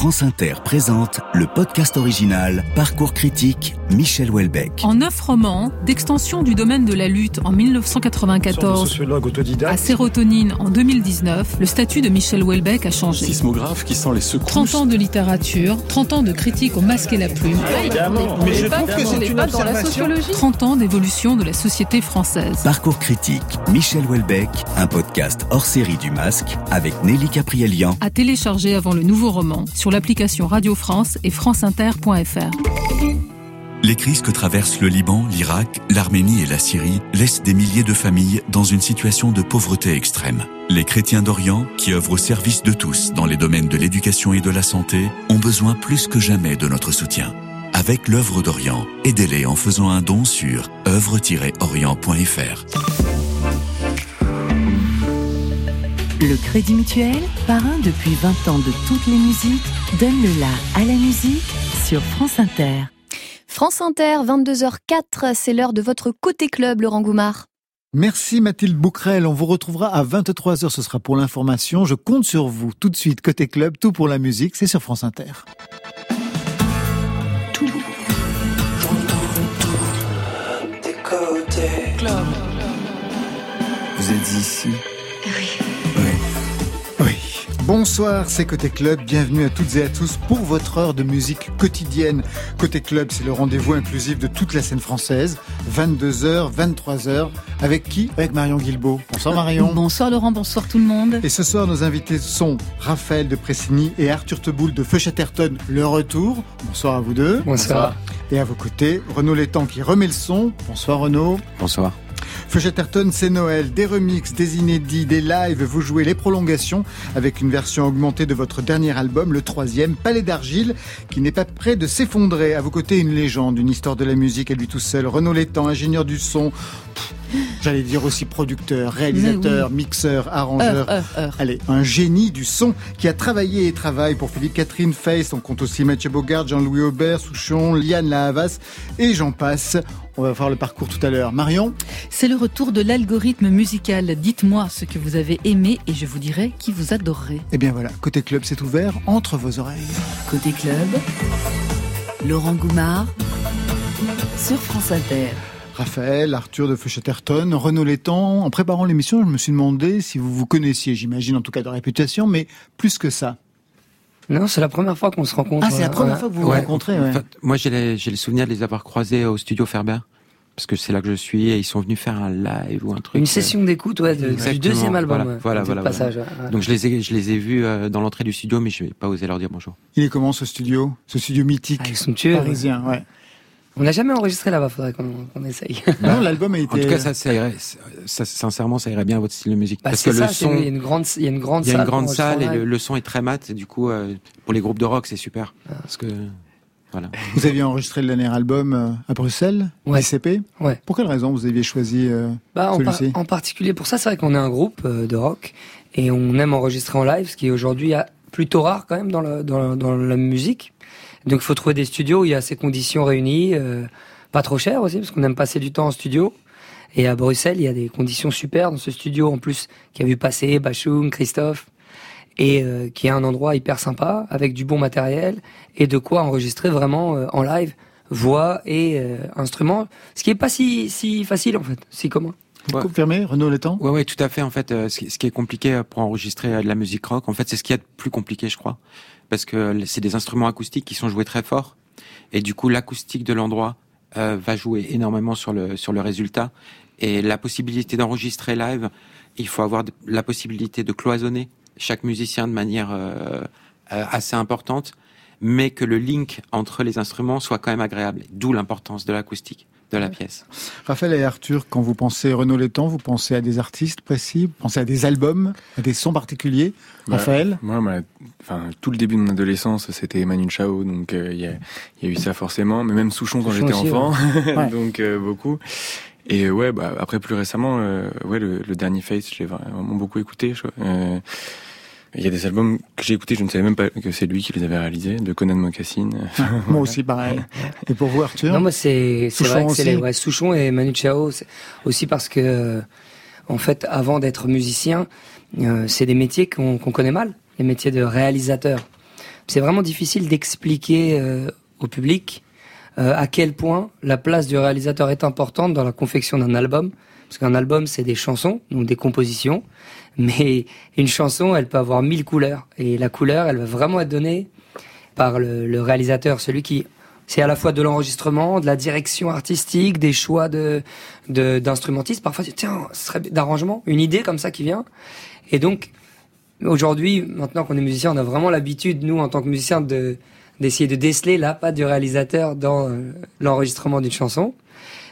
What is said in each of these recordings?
France Inter présente le podcast original Parcours critique Michel Houellebecq. En neuf romans, d'extension du domaine de la lutte en 1994 sociologue autodidacte. à sérotonine en 2019, le statut de Michel Houellebecq a changé. sismographe qui sent les secousses. 30 ans de littérature, 30 ans de critique au masque et la plume, Évidemment. Mais je trouve que c'est une observation. 30 ans d'évolution de la société française. Parcours critique Michel Houellebecq, un podcast hors série du Masque avec Nelly Caprielian. À télécharger avant le nouveau roman sur l'application Radio France et franceinter.fr. Les crises que traversent le Liban, l'Irak, l'Arménie et la Syrie laissent des milliers de familles dans une situation de pauvreté extrême. Les chrétiens d'Orient, qui œuvrent au service de tous dans les domaines de l'éducation et de la santé, ont besoin plus que jamais de notre soutien. Avec l'œuvre d'Orient, aidez-les en faisant un don sur œuvre-orient.fr. Le Crédit Mutuel, parrain depuis 20 ans de toutes les musiques, donne le la à la musique sur France Inter. France Inter, 22h04, c'est l'heure de votre côté club, Laurent Goumard. Merci Mathilde Bouquerel. On vous retrouvera à 23h. Ce sera pour l'information. Je compte sur vous. Tout de suite, côté club, tout pour la musique. C'est sur France Inter. Vous êtes ici Oui. Bonsoir, c'est Côté Club. Bienvenue à toutes et à tous pour votre heure de musique quotidienne. Côté Club, c'est le rendez-vous inclusif de toute la scène française. 22h, 23h. Avec qui? Avec Marion Guilbeault. Bonsoir Marion. Bonsoir Laurent, bonsoir tout le monde. Et ce soir, nos invités sont Raphaël de Pressigny et Arthur Teboul de Feu Chatterton, le retour. Bonsoir à vous deux. Bonsoir. Et à vos côtés, Renaud Létang qui remet le son. Bonsoir Renaud. Bonsoir. Feu Chatterton, c'est Noël, des remixes, des inédits, des lives, vous jouez les prolongations avec une version augmentée de votre dernier album, le troisième, Palais d'Argile, qui n'est pas prêt de s'effondrer. À vos côtés, une légende, une histoire de la musique à lui tout seul. Renaud Létang, ingénieur du son, j'allais dire aussi producteur, réalisateur, mixeur, arrangeur. Heure, heure, heure. Allez, un génie du son qui a travaillé et travaille pour Philippe Catherine Face. On compte aussi Mathieu Bogart, Jean-Louis Aubert, Souchon, Liane Lahavas et j'en passe. On va voir le parcours tout à l'heure. Marion? C'est le retour de l'algorithme musical. Dites-moi ce que vous avez aimé et je vous dirai qui vous adorerait. Eh bien voilà, côté club, c'est ouvert entre vos oreilles. Côté club, Laurent Goumard sur France Inter. Raphaël, Arthur de Feuchatterton, Renaud Létang. En préparant l'émission, je me suis demandé si vous vous connaissiez, j'imagine en tout cas de réputation, mais plus que ça. Non, c'est la première fois qu'on se rencontre. Ah, c'est la première fois que vous vous Ouais. rencontrez. ouais. En fait, moi, j'ai les- j'ai souvenir de les avoir croisés au studio Ferber. Parce que c'est là que je suis et ils sont venus faire un live ou un truc. Une session d'écoute ouais, de- du deuxième album. Voilà, ouais, voilà, voilà, passage. voilà. ouais, ouais. Donc je les ai, je les ai vus euh, dans l'entrée du studio, mais je n'ai pas osé leur dire bonjour. Il est comment ce studio? Ce studio mythique Ah, ils sont tués. parisien, ouais. On n'a jamais enregistré là-bas, faudrait qu'on essaye. Non, l'album a été. En tout cas, ça, ça irait, ça, sincèrement, ça irait bien à votre style de musique. Bah, parce que ça, le c'est- son, il y a une grande, il y a une grande il y a salle. une grande salle et le, en le son est très mat. Et du coup, euh, pour les groupes de rock, c'est super. Ah. Parce que, voilà. Vous aviez enregistré le dernier album euh, à Bruxelles, Ouais. ICP. Ouais. Pour quelle raison vous aviez choisi euh, Bah, en, par- celui-ci en particulier pour ça, c'est vrai qu'on est un groupe euh, de rock et on aime enregistrer en live, ce qui est aujourd'hui euh, plutôt rare quand même dans, le, dans, dans la musique. Donc il faut trouver des studios où il y a ces conditions réunies, euh, pas trop cher aussi, parce qu'on aime passer du temps en studio. Et à Bruxelles, il y a des conditions super dans ce studio, en plus, qui a vu passer Bachoum, Christophe, et euh, qui est un endroit hyper sympa, avec du bon matériel, et de quoi enregistrer vraiment euh, en live, voix et euh, instruments, ce qui est pas si, si facile en fait, si commun. Ouais. Confirmé, Renaud Létang Ouais, ouais, tout à fait. En fait, euh, ce qui ce qui est compliqué euh, pour enregistrer euh, de la musique rock, en fait, c'est ce qu'il y a de plus compliqué, je crois, parce que c'est des instruments acoustiques qui sont joués très fort, et du coup, l'acoustique de l'endroit euh, va jouer énormément sur le sur le résultat, et la possibilité d'enregistrer live, il faut avoir la possibilité de cloisonner chaque musicien de manière euh, euh, assez importante, mais que le link entre les instruments soit quand même agréable. D'où l'importance de l'acoustique de la pièce. Raphaël et Arthur, quand vous pensez Renaud Létang, vous pensez à des artistes précis, vous pensez à des albums, à des sons particuliers Bah, Raphaël Moi, enfin, tout le début de mon adolescence, c'était Manu Chao, donc euh, il y, a, il y a eu ça forcément, mais même Souchon quand j'étais enfant, Ouais. donc euh, beaucoup. Et ouais, bah, après plus récemment, euh, ouais, le, dernier Face, j'ai vraiment beaucoup écouté. Euh, il y a des albums que j'ai écoutés, je ne savais même pas que c'est lui qui les avait réalisés, de Conan Mocassin. moi aussi, pareil. Et pour vous, Arthur? Non, moi, c'est vrai que c'est les ouais, Souchon et Manu Chao, aussi parce que, en fait, avant d'être musicien, euh, c'est des métiers qu'on connaît mal, les métiers de réalisateur. C'est vraiment difficile d'expliquer euh, au public euh, à quel point la place du réalisateur est importante dans la confection d'un album. Parce qu'un album, c'est des chansons, donc des compositions. Mais une chanson, elle peut avoir mille couleurs. Et la couleur, elle va vraiment être donnée par le, réalisateur, celui qui c'est à la fois de l'enregistrement, de la direction artistique, des choix de d'instrumentistes. Parfois, tiens, ce serait d'arrangement, une idée comme ça qui vient. Et donc, aujourd'hui, maintenant qu'on est musicien, on a vraiment l'habitude, nous, en tant que musiciens, de d'essayer de déceler la patte du réalisateur dans euh, l'enregistrement d'une chanson.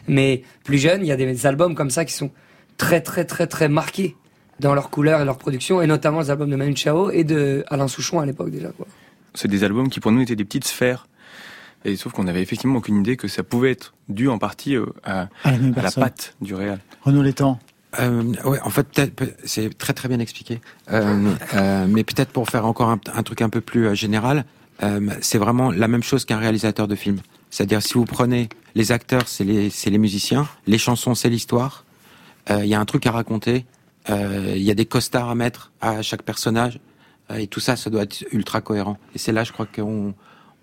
Mais plus jeune, il y a des albums comme ça qui sont très très très très marqués dans leur couleur et leur production, et notamment les albums de Manu Chao et de Alain Souchon à l'époque déjà. C'est des albums qui pour nous étaient des petites sphères. Et sauf qu'on avait effectivement aucune idée que ça pouvait être dû en partie euh, à, la, patte du réel. Renaud Létang. Euh, ouais, en fait, c'est très très bien expliqué. Euh, euh, mais peut-être pour faire encore un, un, truc un peu plus général, euh, c'est vraiment la même chose qu'un réalisateur de film. C'est-à-dire si vous prenez les acteurs, c'est les, les musiciens, les chansons, c'est l'histoire. Il y a un truc à raconter, il y a des costards à mettre à chaque personnage, et tout ça, ça doit être ultra cohérent. Et c'est là, je crois qu'on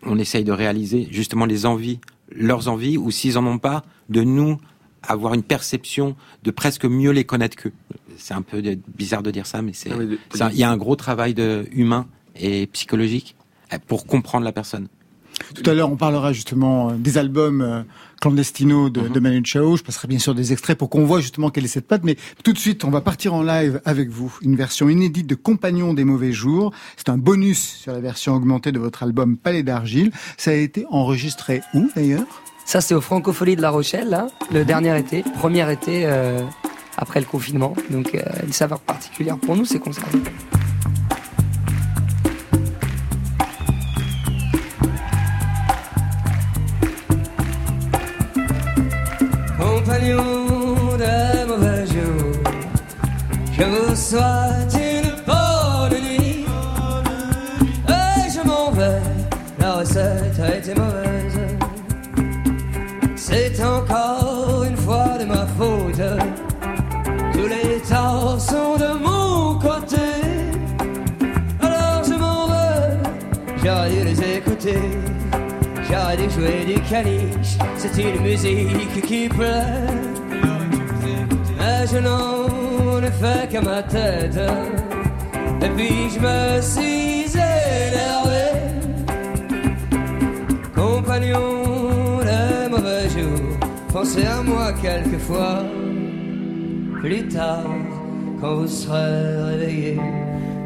on essaye de réaliser justement les envies, leurs envies, ou s'ils en ont pas, de nous avoir une perception de presque mieux les connaître qu'eux. C'est un peu bizarre de dire ça, mais c'est, il y a un gros travail de humain et psychologique pour comprendre la personne. Tout à l'heure, on parlera justement euh, des albums euh, clandestinos de, de Manu Chao. Je passerai bien sûr des extraits pour qu'on voit justement quelle est cette patte. Mais tout de suite, on va partir en live avec vous. Une version inédite de Compagnon des mauvais jours. C'est un bonus sur la version augmentée de votre album Palais d'argile. Ça a été enregistré où d'ailleurs? Ça, c'est au Francophonie de La Rochelle, là, le dernier été, premier été euh, après le confinement. Donc, euh, une saveur particulière pour nous, c'est conservé. Compagnon de mauvais jour, je vous souhaite une bonne nuit. Et je m'en vais, la recette a été mauvaise. C'est encore une fois de ma faute. Tous les torts sont de mon côté. Alors je m'en veux, j'aurais dû les écouter. Dû jouer du caniche, c'est une musique qui plaît. Mais je n'en ai fait qu'à ma tête. Et puis je me suis énervé. Compagnon pensez à moi quelquefois. Plus tard, quand vous serez réveillé,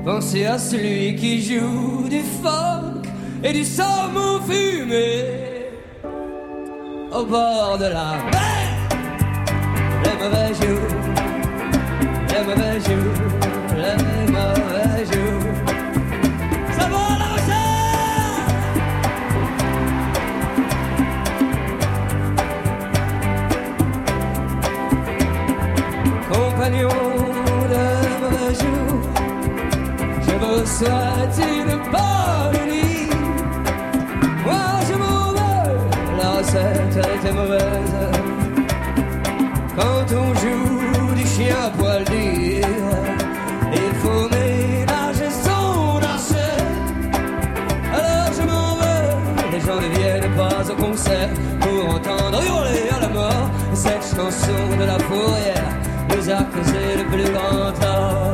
pensez à celui qui joue du folk et du saumon fumé au bord de la mer. Les mauvais jours, les mauvais jours, les mauvais jours. Ça va de mauvais jour. Je vous souhaite une bonne de la fourrière nous a causé le plus grand tort.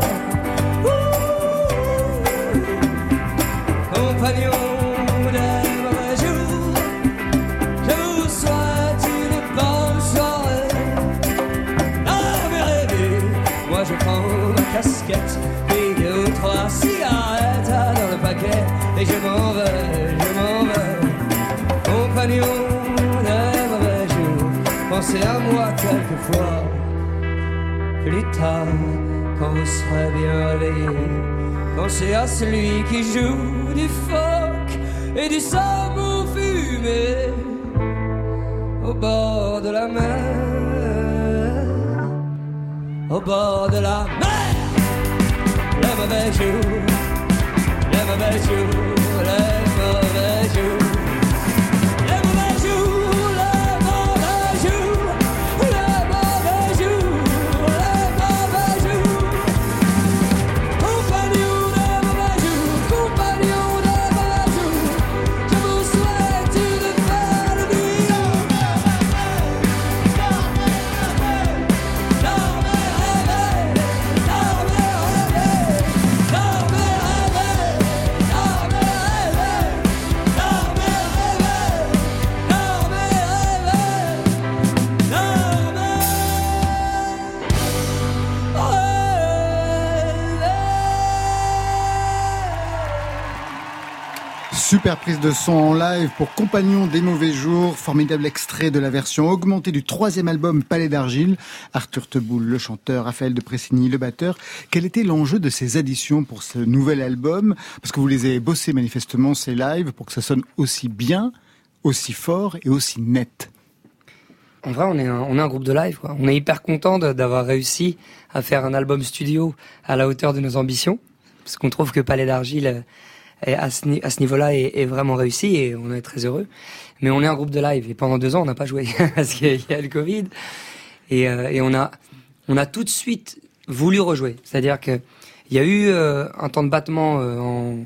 Compagnon des mauvais jours, je vous souhaite une bonne soirée. Ah, rêvez, moi je prends ma casquette, et deux ou trois cigarettes dans le paquet, et je m'en vais, je m'en vais. Compagnon des mauvais jours, pensez à moi quelquefois plus tard, quand vous serez bien réveillé, pensez à celui qui joue du phoque et du saumon fumé au bord de la mer. au bord de la mer. Les mauvais jours, les mauvais jours, les Super prise de son en live pour Compagnon des mauvais jours, formidable extrait de la version augmentée du troisième album Palais d'argile. Arthur Teboul, le chanteur, Raphaël de Pressigny, le batteur. Quel était l'enjeu de ces additions pour ce nouvel album? Parce que vous les avez bossés manifestement, ces lives, pour que ça sonne aussi bien, aussi fort et aussi net. En vrai, on est un, on un groupe de live. On est hyper content d'avoir réussi à faire un album studio à la hauteur de nos ambitions, parce qu'on trouve que Palais d'argile à ce, à ce niveau-là est, est, vraiment réussi et on est très heureux. Mais on est un groupe de live et pendant deux ans on n'a pas joué parce qu'il y a le Covid et, euh, et, on a on a tout de suite voulu rejouer. C'est-à-dire que il y a eu euh, un temps de battement euh, en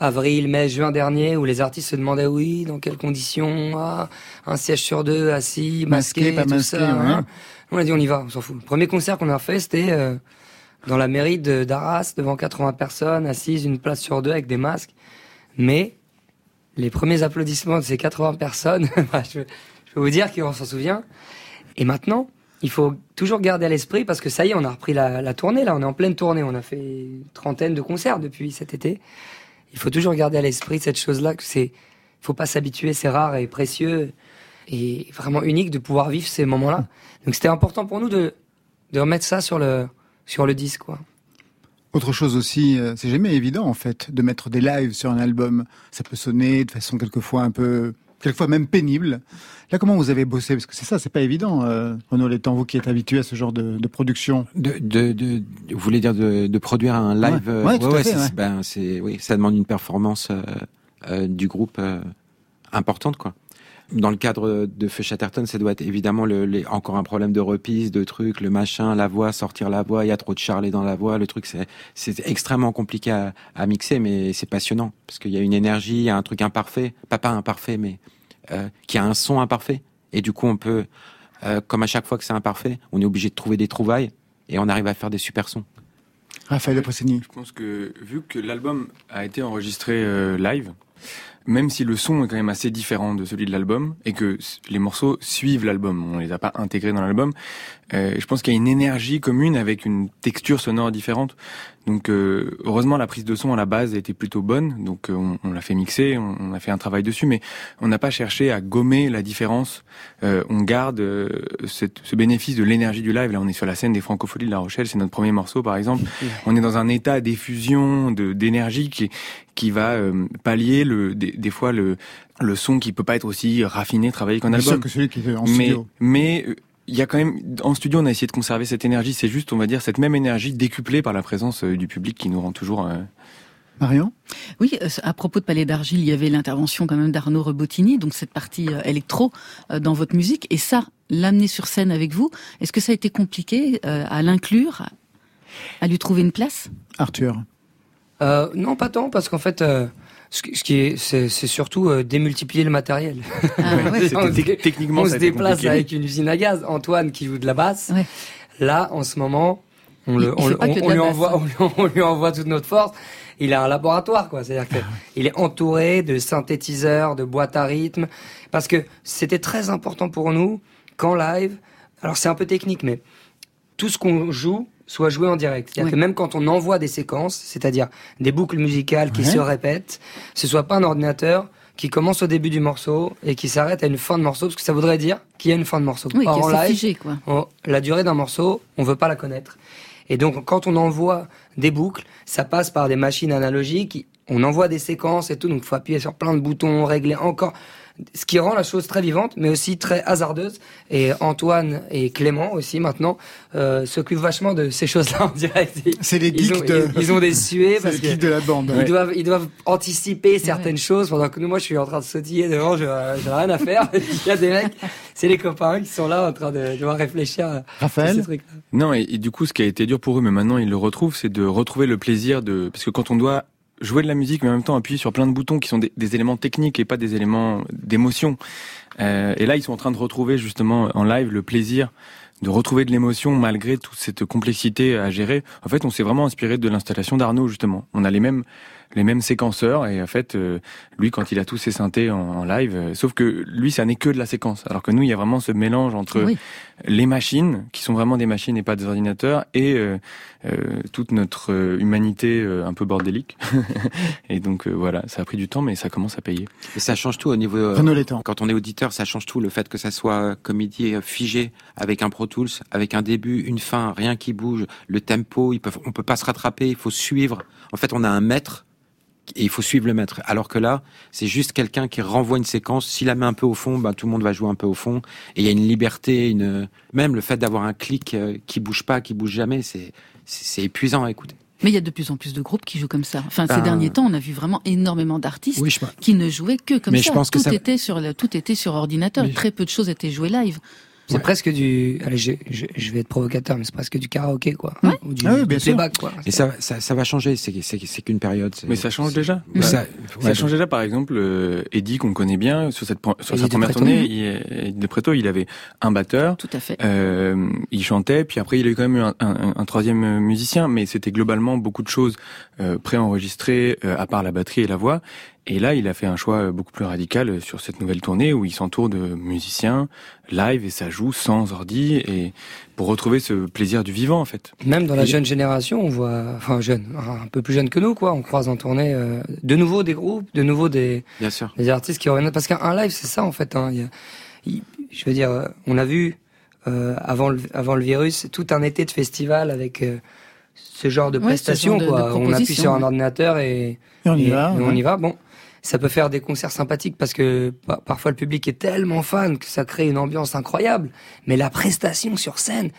avril, mai, juin dernier où les artistes se demandaient oui dans quelles conditions ah, un siège sur deux assis masqué, masqué pas tout masqué, ça. ouais. Hein. On a dit on y va, on s'en fout. Le premier concert qu'on a fait c'était euh, dans la mairie de d'Arras, devant 80 personnes, assises une place sur deux avec des masques. Mais les premiers applaudissements de ces 80 personnes, bah, je, peux vous dire qu'on s'en souvient. Et maintenant, il faut toujours garder à l'esprit, parce que ça y est, on a repris la, la, tournée, là, on est en pleine tournée, on a fait une trentaine de concerts depuis cet été. Il faut toujours garder à l'esprit cette chose-là, que c'est, faut pas s'habituer, c'est rare et précieux et vraiment unique de pouvoir vivre ces moments-là. Donc c'était important pour nous de, de remettre ça sur le, sur le disque, quoi. Autre chose aussi, euh, c'est jamais évident en fait de mettre des lives sur un album. Ça peut sonner de façon quelquefois un peu, quelquefois même pénible. Là, comment vous avez bossé? Parce que c'est ça, c'est pas évident. Euh, Renaud Létang, vous qui êtes habitué à ce genre de, de production. De, de, de, vous voulez dire de, de produire un live Ouais, ouais, tout à fait, c'est- ouais. Ben, c'est, oui, ça demande une performance euh, euh, du groupe euh, importante, quoi. Dans le cadre de Feu Chatterton, ça doit être évidemment le, les- encore un problème de reprise, de trucs, le machin, la voix, sortir la voix, il y a trop de charlet dans la voix, le truc, c'est, extrêmement compliqué à, à mixer, mais c'est passionnant, parce qu'il y a une énergie, il y a un truc imparfait, pas pas imparfait, mais euh, qui a un son imparfait, et du coup on peut, euh, comme à chaque fois que c'est imparfait, on est obligé de trouver des trouvailles, et on arrive à faire des super sons. Raphaël de Pressigny. Je pense que vu que l'album a été enregistré euh, live, même si le son est quand même assez différent de celui de l'album et que les morceaux suivent l'album, on les a pas intégrés dans l'album, euh, je pense qu'il y a une énergie commune avec une texture sonore différente. Donc euh, heureusement la prise de son à la base était plutôt bonne, donc euh, on, on l'a fait mixer, on, on a fait un travail dessus, mais on n'a pas cherché à gommer la différence. Euh, on garde euh, cette- ce bénéfice de l'énergie du live. Là, on est sur la scène des Francopholies de La Rochelle, c'est notre premier morceau par exemple. on est dans un état d'effusion, de d'énergie qui qui va euh, pallier le des, des fois le le son qui peut pas être aussi raffiné, travaillé qu'un Bien sûr album. que celui qui est en mais studio. mais euh, il y a quand même en studio on a essayé de conserver cette énergie. C'est juste on va dire cette même énergie décuplée par la présence euh, du public qui nous rend toujours euh, Marion? Oui, euh, à propos de Palais d'Argile, il y avait l'intervention quand même d'Arnaud Rebottini, donc cette partie électro euh, dans votre musique. Et ça, l'amener sur scène avec vous, est-ce que ça a été compliqué euh, à l'inclure, à lui trouver une place? Arthur. Euh, non, pas tant, parce qu'en fait, euh, ce, qui- ce qui est, c'est, c'est surtout euh, démultiplier le matériel. Ah, ouais. On techniquement, on ça se déplace compliqué. avec une usine à gaz. Antoine qui joue de la basse. Ouais. Là, en ce moment, on, le, lui envoie, on, lui, on lui envoie toute notre force. Il a un laboratoire, quoi. C'est-à-dire que il est entouré de synthétiseurs, de boîtes à rythme, parce que c'était très important pour nous qu'en live. Alors c'est un peu technique, mais tout ce qu'on joue soit joué en direct. C'est-à-dire Ouais. que même quand on envoie des séquences, c'est-à-dire des boucles musicales qui Ouais. se répètent, ce soit pas un ordinateur qui commence au début du morceau et qui s'arrête à une fin de morceau, parce que ça voudrait dire qu'il y a une fin de morceau. Oui, Or, en live, figé, quoi. on- la durée d'un morceau, on veut pas la connaître. Et donc, quand on envoie des boucles, ça passe par des machines analogiques, on envoie des séquences et tout, donc faut appuyer sur plein de boutons, régler encore. Ce qui rend la chose très vivante, mais aussi très hasardeuse. Et Antoine et Clément aussi maintenant euh, s'occupent vachement de ces choses-là en direct. C'est les Ils geeks ont, de- ils, ils ont des suées parce les que geeks de la bande, Ils ouais. doivent, ils doivent anticiper certaines choses pendant que nous, moi, je suis en train de sautiller devant, je j'ai rien à faire. Il y a des mecs, c'est les copains qui sont là en train de devoir réfléchir. à- à ces trucs-là. Non, et, et du coup, ce qui a été dur pour eux, mais maintenant ils le retrouvent, c'est de retrouver le plaisir de... Parce que quand on doit jouer de la musique, mais en même temps appuyer sur plein de boutons qui sont des, éléments techniques et pas des éléments d'émotion. Euh, et là, ils sont en train de retrouver justement en live le plaisir de retrouver de l'émotion malgré toute cette complexité à gérer. En fait, on s'est vraiment inspiré de l'installation d'Arnaud justement. On a les mêmes les mêmes séquenceurs et en fait, euh, lui quand il a tous ses synthés en, en live, euh, sauf que lui, ça n'est que de la séquence, alors que nous, il y a vraiment ce mélange entre Oui. Les machines qui sont vraiment des machines et pas des ordinateurs et euh, euh, toute notre euh, humanité euh, un peu bordélique. et donc euh, voilà, ça a pris du temps, mais ça commence à payer. Et ça change tout au niveau. euh, Létang. quand on est auditeur, ça change tout. Le fait que ça soit, comme il dit, euh, figé avec un Pro Tools, avec un début, une fin, rien qui bouge, le tempo, ils peuvent, on peut pas se rattraper, il faut suivre. En fait, on a un maître et il faut suivre le maître. Alors que là, c'est juste quelqu'un qui renvoie une séquence. S'il la met un peu au fond, bah, tout le monde va jouer un peu au fond. Et il y a une liberté, une même le fait d'avoir un clic euh, qui bouge pas, qui bouge jamais, c'est c'est épuisant à écouter. Mais il y a de plus en plus de groupes qui jouent comme ça. Enfin, ces Ben, derniers temps, on a vu vraiment énormément d'artistes Oui, je pense- qui ne jouaient que comme Mais ça. je pense que tout ça- était sur le- tout était sur ordinateur. Très peu de choses étaient jouées live. C'est presque du, allez, je, je, je vais être provocateur, mais c'est presque du karaoké, quoi. Ou du, Ah Ah du playback, quoi. Et ça, ça, ça va changer. C'est c'est c'est qu'une période. Mais ça change déjà. Ça, ça, ça ouais, change déjà. Par exemple, euh, Eddie qu'on connaît bien sur cette sur sa première tournée, il, de Preto, il avait un batteur. Tout à fait. Euh, il chantait, puis après il a eu quand même eu un, un- un troisième musicien, mais c'était globalement beaucoup de choses euh, préenregistrées euh, à part la batterie et la voix. Et là, il a fait un choix euh, beaucoup plus radical euh, sur cette nouvelle tournée où il s'entoure de musiciens live et ça joue sans ordi et pour retrouver ce plaisir du vivant en fait. Même dans la Et- jeune génération, on voit, enfin jeune, un peu plus jeune que nous, quoi. On croise en tournée euh, de nouveau des groupes, de nouveau des, Bien sûr. des artistes qui reviennent. Parce qu'un live, c'est ça en fait. Hein. Il y a- il- je veux dire, euh, on a vu euh, avant le avant le virus tout un été de festival avec euh, ce genre de Ouais, prestations, genre de- quoi. de on appuie sur un ouais. ordinateur et, Et on y va, et on ouais. y va. Bon, ça peut faire des concerts sympathiques parce que pa- parfois le public est tellement fan que ça crée une ambiance incroyable. Mais la prestation sur scène,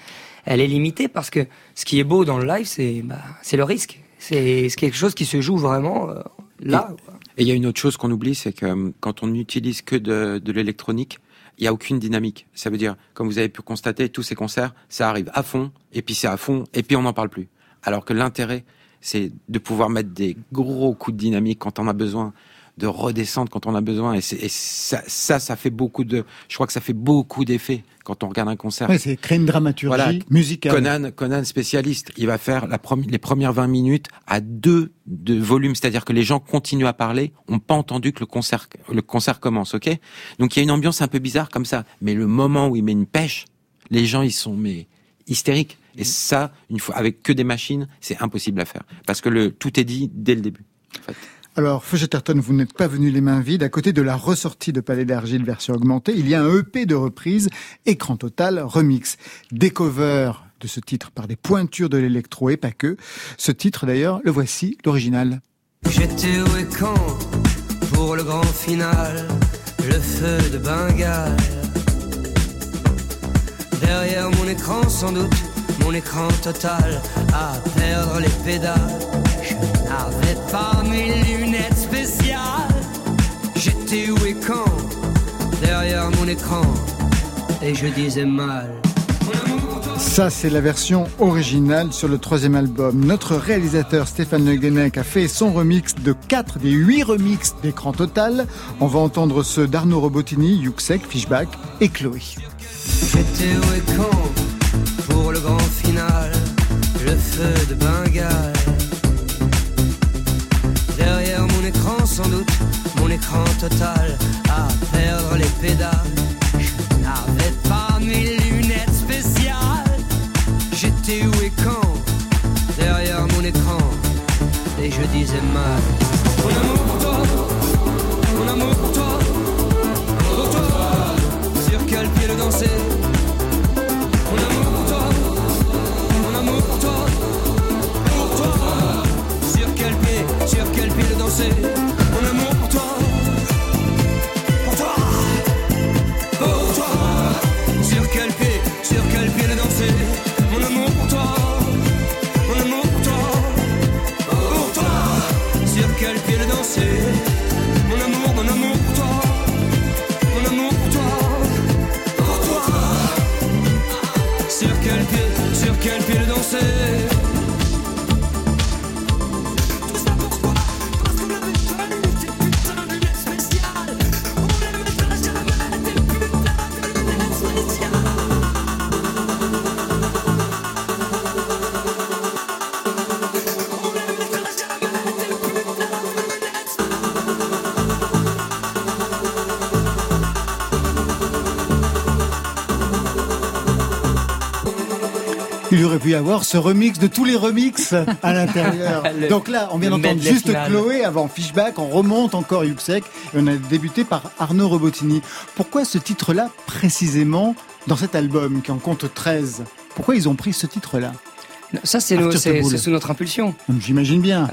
elle est limitée parce que ce qui est beau dans le live, c'est bah, c'est le risque. C'est c'est quelque chose qui se joue vraiment euh, là. Et il y a une autre chose qu'on oublie, c'est que euh, quand on n'utilise que de, de l'électronique, il n'y a aucune dynamique. Ça veut dire, comme vous avez pu constater, tous ces concerts, ça arrive à fond, et puis c'est à fond, et puis on n'en parle plus. Alors que l'intérêt, c'est de pouvoir mettre des gros coups de dynamique quand on a besoin, de redescendre quand on a besoin, et, ça, ça, ça fait beaucoup de, je crois que ça fait beaucoup d'effets quand on regarde un concert. Ouais, c'est créer une dramaturgie Voilà. musicale. Conan, Conan spécialiste, il va faire la les premières 20 minutes à deux de volume, c'est-à-dire que les gens continuent à parler, ont pas entendu que le concert, le concert commence, ok? Donc il y a une ambiance un peu bizarre comme ça, mais le moment où il met une pêche, les gens ils sont mais hystériques. Et ça, une fois avec que des machines, c'est impossible à faire parce que le tout est dit dès le début. en fait. Alors, Feu Chatterton, vous n'êtes pas venu les mains vides. À côté de la ressortie de Palais d'Argile version augmentée, il y a un EP de reprise, Écran Total Remix. Des covers de ce titre par des pointures de l'électro et pas que. Ce titre, d'ailleurs, le voici, l'original. J'étais et quand pour le grand final, le feu de Bengale. Derrière mon écran, sans doute, mon écran total, à perdre les pédales. N'avais pas mes lunettes spéciales. J'étais où et quand derrière mon écran, et je disais mal. Ça, c'est la version originale sur le troisième album. Notre réalisateur Stéphane Le Guenec a fait son remix de 4 des 8 remixes d'écran total. On va entendre ceux d'Arnaud Robotini, Yuxek, Fishback et Chloé. J'étais où et quand pour le grand final, le feu de Bengale. Sans doute, mon écran total, à perdre les pédales. Je n'avais pas mes lunettes spéciales. J'étais où et quand derrière mon écran, et je disais mal. Mon amour pour toi, mon amour pour toi, pour toi, sur quel pied le danser? Mon amour pour toi, mon amour pour toi, pour toi, sur quel pied, sur quel pied le danser? Pu avoir ce remix de tous les remix à l'intérieur. Donc là, on vient d'entendre juste Chloé avant Fishback, on remonte encore Yuxek et on a débuté par Arnaud Robotini. Pourquoi ce titre-là précisément dans cet album qui en compte 13 Pourquoi ils ont pris ce titre-là ça, c'est sous notre impulsion. J'imagine bien.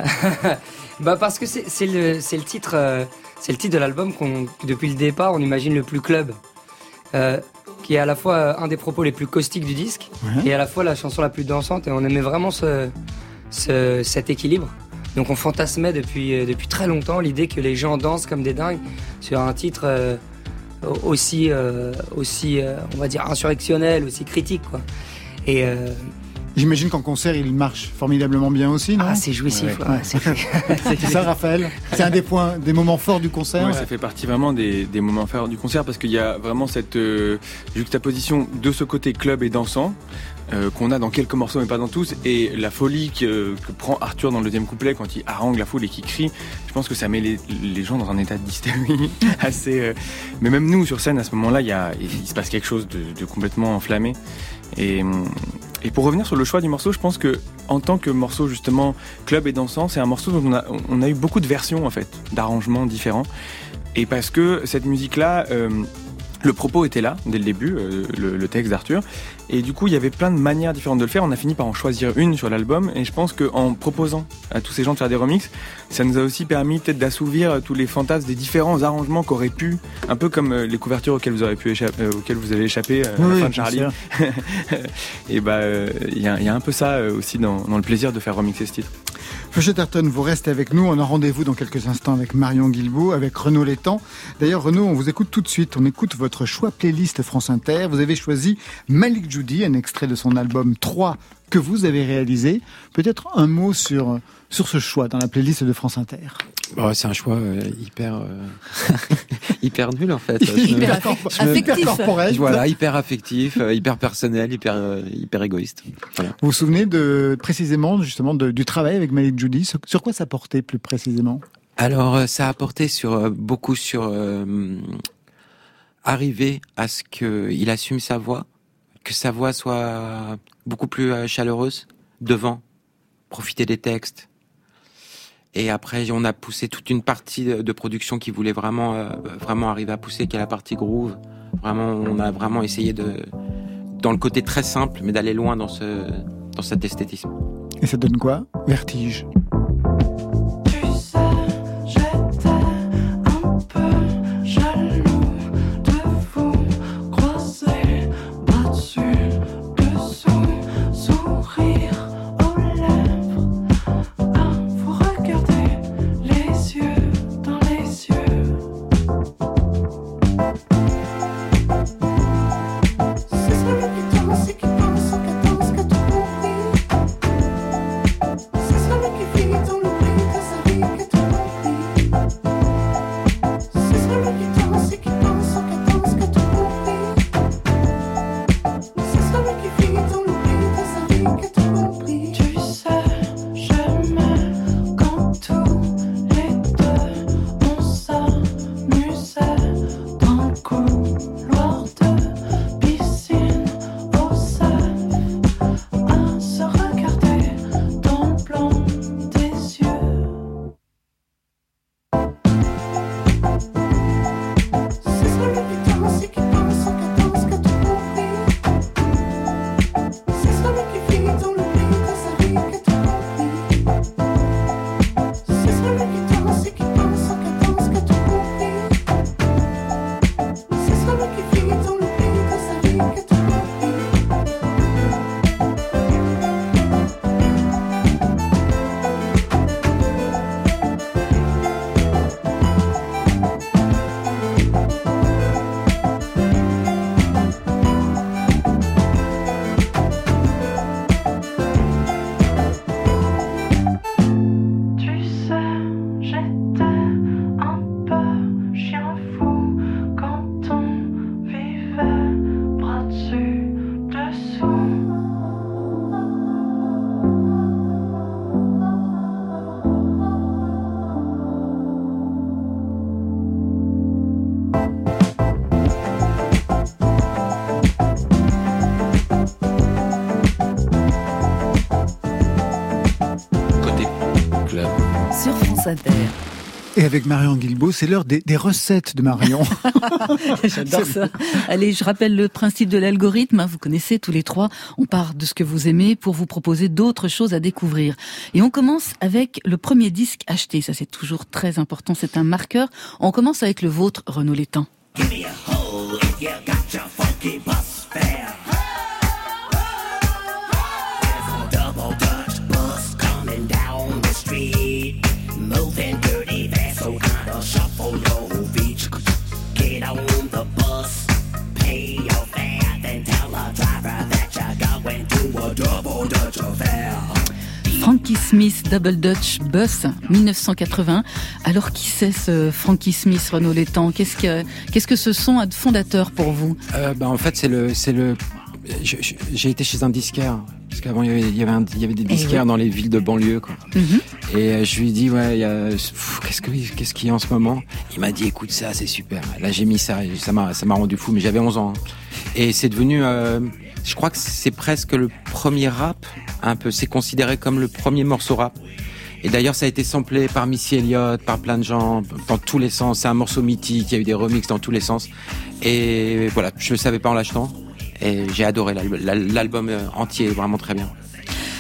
bah parce que c'est le, le, titre, euh, c'est le titre de l'album qu'on, depuis le départ, on imagine le plus club. Euh, qui est à la fois euh, un des propos les plus caustiques du disque et à la fois la chanson la plus dansante. Et on aimait vraiment ce, cet équilibre. Donc on fantasmait depuis, euh, depuis très longtemps l'idée que les gens dansent comme des dingues sur un titre euh, aussi, aussi on va dire, insurrectionnel, aussi critique. Quoi. Et, J'imagine qu'en concert, il marche formidablement bien aussi, non Ah, c'est jouissif. c'est ça, Raphaël C'est un des points, des moments forts du concert. Ouais, Ça fait partie vraiment des, des, moments forts du concert parce qu'il y a vraiment cette euh, juxtaposition de ce côté club et dansant euh, qu'on a dans quelques morceaux mais pas dans tous. Et la folie que, que, prend Arthur dans le deuxième couplet quand il harangue la foule et qu'il crie je pense que ça met les, les gens dans un état d'hystérie assez euh... mais même nous sur scène à ce moment là il, y a, il se passe quelque chose de, de complètement enflammé. Et, et pour revenir sur le choix du morceau, je pense que en tant que morceau justement club et dansant, c'est un morceau dont on a, eu beaucoup de versions en fait, d'arrangements différents. Et parce que cette musique-là, euh, le propos était là dès le début, euh, le, le, texte d'Arthur, et du coup il y avait plein de manières différentes de le faire. On a fini par en choisir une sur l'album, et je pense qu'en proposant à tous ces gens de faire des remixes, ça nous a aussi permis peut-être d'assouvir tous les fantasmes des différents arrangements qu'auraient pu, un peu comme euh, les couvertures auxquelles vous avez pu échapper, euh, auxquelles vous avez échappé euh, à la fin de Charlie. et bah il y, y, a un peu ça aussi dans, dans le plaisir de faire remixer ce titre. Feuchetterton, vous restez avec nous. On a rendez-vous dans quelques instants avec Marion Guilbault, avec Renaud Létang. D'ailleurs, Renaud, on vous écoute tout de suite. On écoute votre choix playlist France Inter. Vous avez choisi Malik Judy, un extrait de son album 3 que vous avez réalisé. Peut-être un mot sur, sur ce choix dans la playlist de France Inter. Bon, c'est un choix euh, hyper euh, hyper nul en fait. hyper affectif. Voilà, hyper affectif, euh, hyper personnel, hyper euh, hyper égoïste. Voilà. Vous vous souvenez de précisément justement de, du travail avec Malik Judy sur, sur, quoi ça portait plus précisément? Alors ça a porté sur beaucoup sur arriver à ce qu'il assume sa voix, que sa voix soit beaucoup plus chaleureuse devant, profiter des textes et après, on a poussé toute une partie de production qui voulait vraiment, euh, vraiment arriver à pousser, qui est la partie groove. Vraiment, on a vraiment essayé de, dans le côté très simple, mais d'aller loin dans ce, dans cet esthétisme. Et ça donne quoi? Vertige. Avec Marion Guilbault, c'est l'heure des, recettes de Marion. J'adore ça. Allez, je rappelle le principe de l'algorithme. Hein, vous connaissez tous les trois. On part de ce que vous aimez pour vous proposer d'autres choses à découvrir. Et on commence avec le premier disque acheté. Ça, c'est toujours très important. C'est un marqueur. On commence avec le vôtre, Renaud Létang. Frankie Smith Double Dutch Bus 1980. Alors qui c'est ce Frankie Smith Renaud Létang? Qu'est-ce que qu'est-ce que ce son fondateur pour vous? Euh, bah, en fait c'est le c'est le j'ai été chez un disquaire parce qu'avant il y avait il y avait, il y avait des eh disquaires dans les villes de banlieue quoi. Mhm. Et euh, je lui ai dit ouais qu'est-ce que qu'est-ce qu'il y a en ce moment? Il m'a dit écoute ça c'est super. Là j'ai mis ça ça m'a ça m'a rendu fou mais j'avais 11 ans hein. et c'est devenu euh, je crois que c'est presque le premier rap, un peu. C'est considéré comme le premier morceau rap. Et d'ailleurs, ça a été samplé par Missy Elliott, par plein de gens, dans tous les sens. C'est un morceau mythique, il y a eu des remixes dans tous les sens. Et voilà, je le savais pas en l'achetant. Et j'ai adoré l'album euh, entier, vraiment très bien.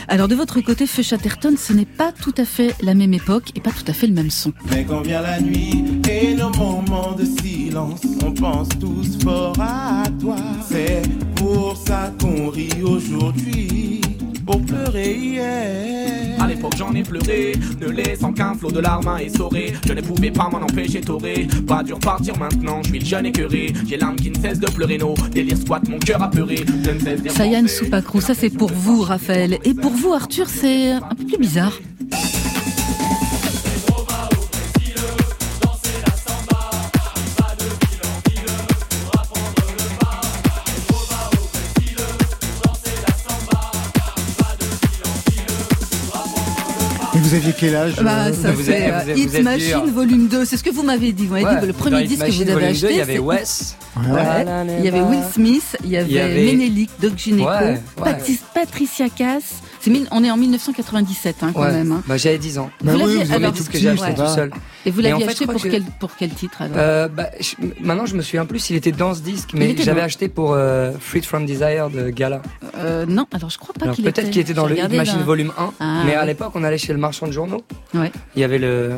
Alors de votre côté, Feu Chatterton, ce n'est pas tout à fait la même époque et pas tout à fait le même son. Mais quand vient la nuit et nos moments de silence, on pense tous fort à toi. C'est pour ça qu'on rit aujourd'hui pour pleurer hier. À l'époque j'en ai pleuré, ne laissant qu'un flot de larmes à essorer. Je ne pouvais pas m'en empêcher toré. Pas dur partir maintenant, je suis le jeune écœuré. J'ai l'âme qui ne cesse de pleurer, nos délires squat mon cœur apeuré. Sayan Soupacrou, ça c'est pour vous Raphaël. Et pour vous Arthur, c'est un peu plus bizarre. Vous aviez quel âge bah, euh, Ça fait euh, Hit Machine Volume 2. C'est ce que vous m'avez dit. Vous m'avez dit le premier disque que vous avez acheté. il y avait Wes. Il y avait Will Smith, il y avait, avait... Ménélique, Doc Gineco, Patricia Cass. On est en 1997 hein, quand même. Hein. Bah, J'avais 10 ans. Bah vous oui, alors, que j'ai acheté tout seul. Et vous l'aviez acheté pour, quel, pour quel titre alors? Euh, bah, Maintenant je me souviens plus s'il était dans ce disque, mais j'avais acheté pour euh, Freed from Desire de Gala. Euh, non, alors je crois pas qu'il était. Peut-être qu'il était dans le Machine Volume 1, ah, mais à l'époque on allait chez le marchand de journaux. Ouais. Il y avait le,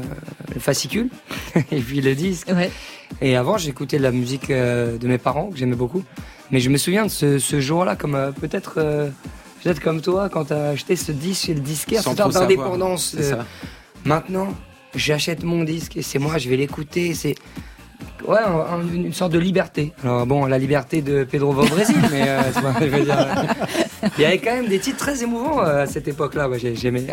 le fascicule et puis le disque. Ouais. Et avant, j'écoutais la musique euh, de mes parents, que j'aimais beaucoup. Mais je me souviens de ce, ce jour-là, comme euh, peut-être euh, peut-être comme toi, quand tu as acheté ce disque chez le disquaire, cette d'indépendance. maintenant, j'achète mon disque et c'est moi, je vais l'écouter. C'est ouais, une sorte de liberté. Alors bon, la liberté de Pedro va au Brésil, mais je veux dire, il y avait quand même des titres très émouvants à cette époque-là. J'aimais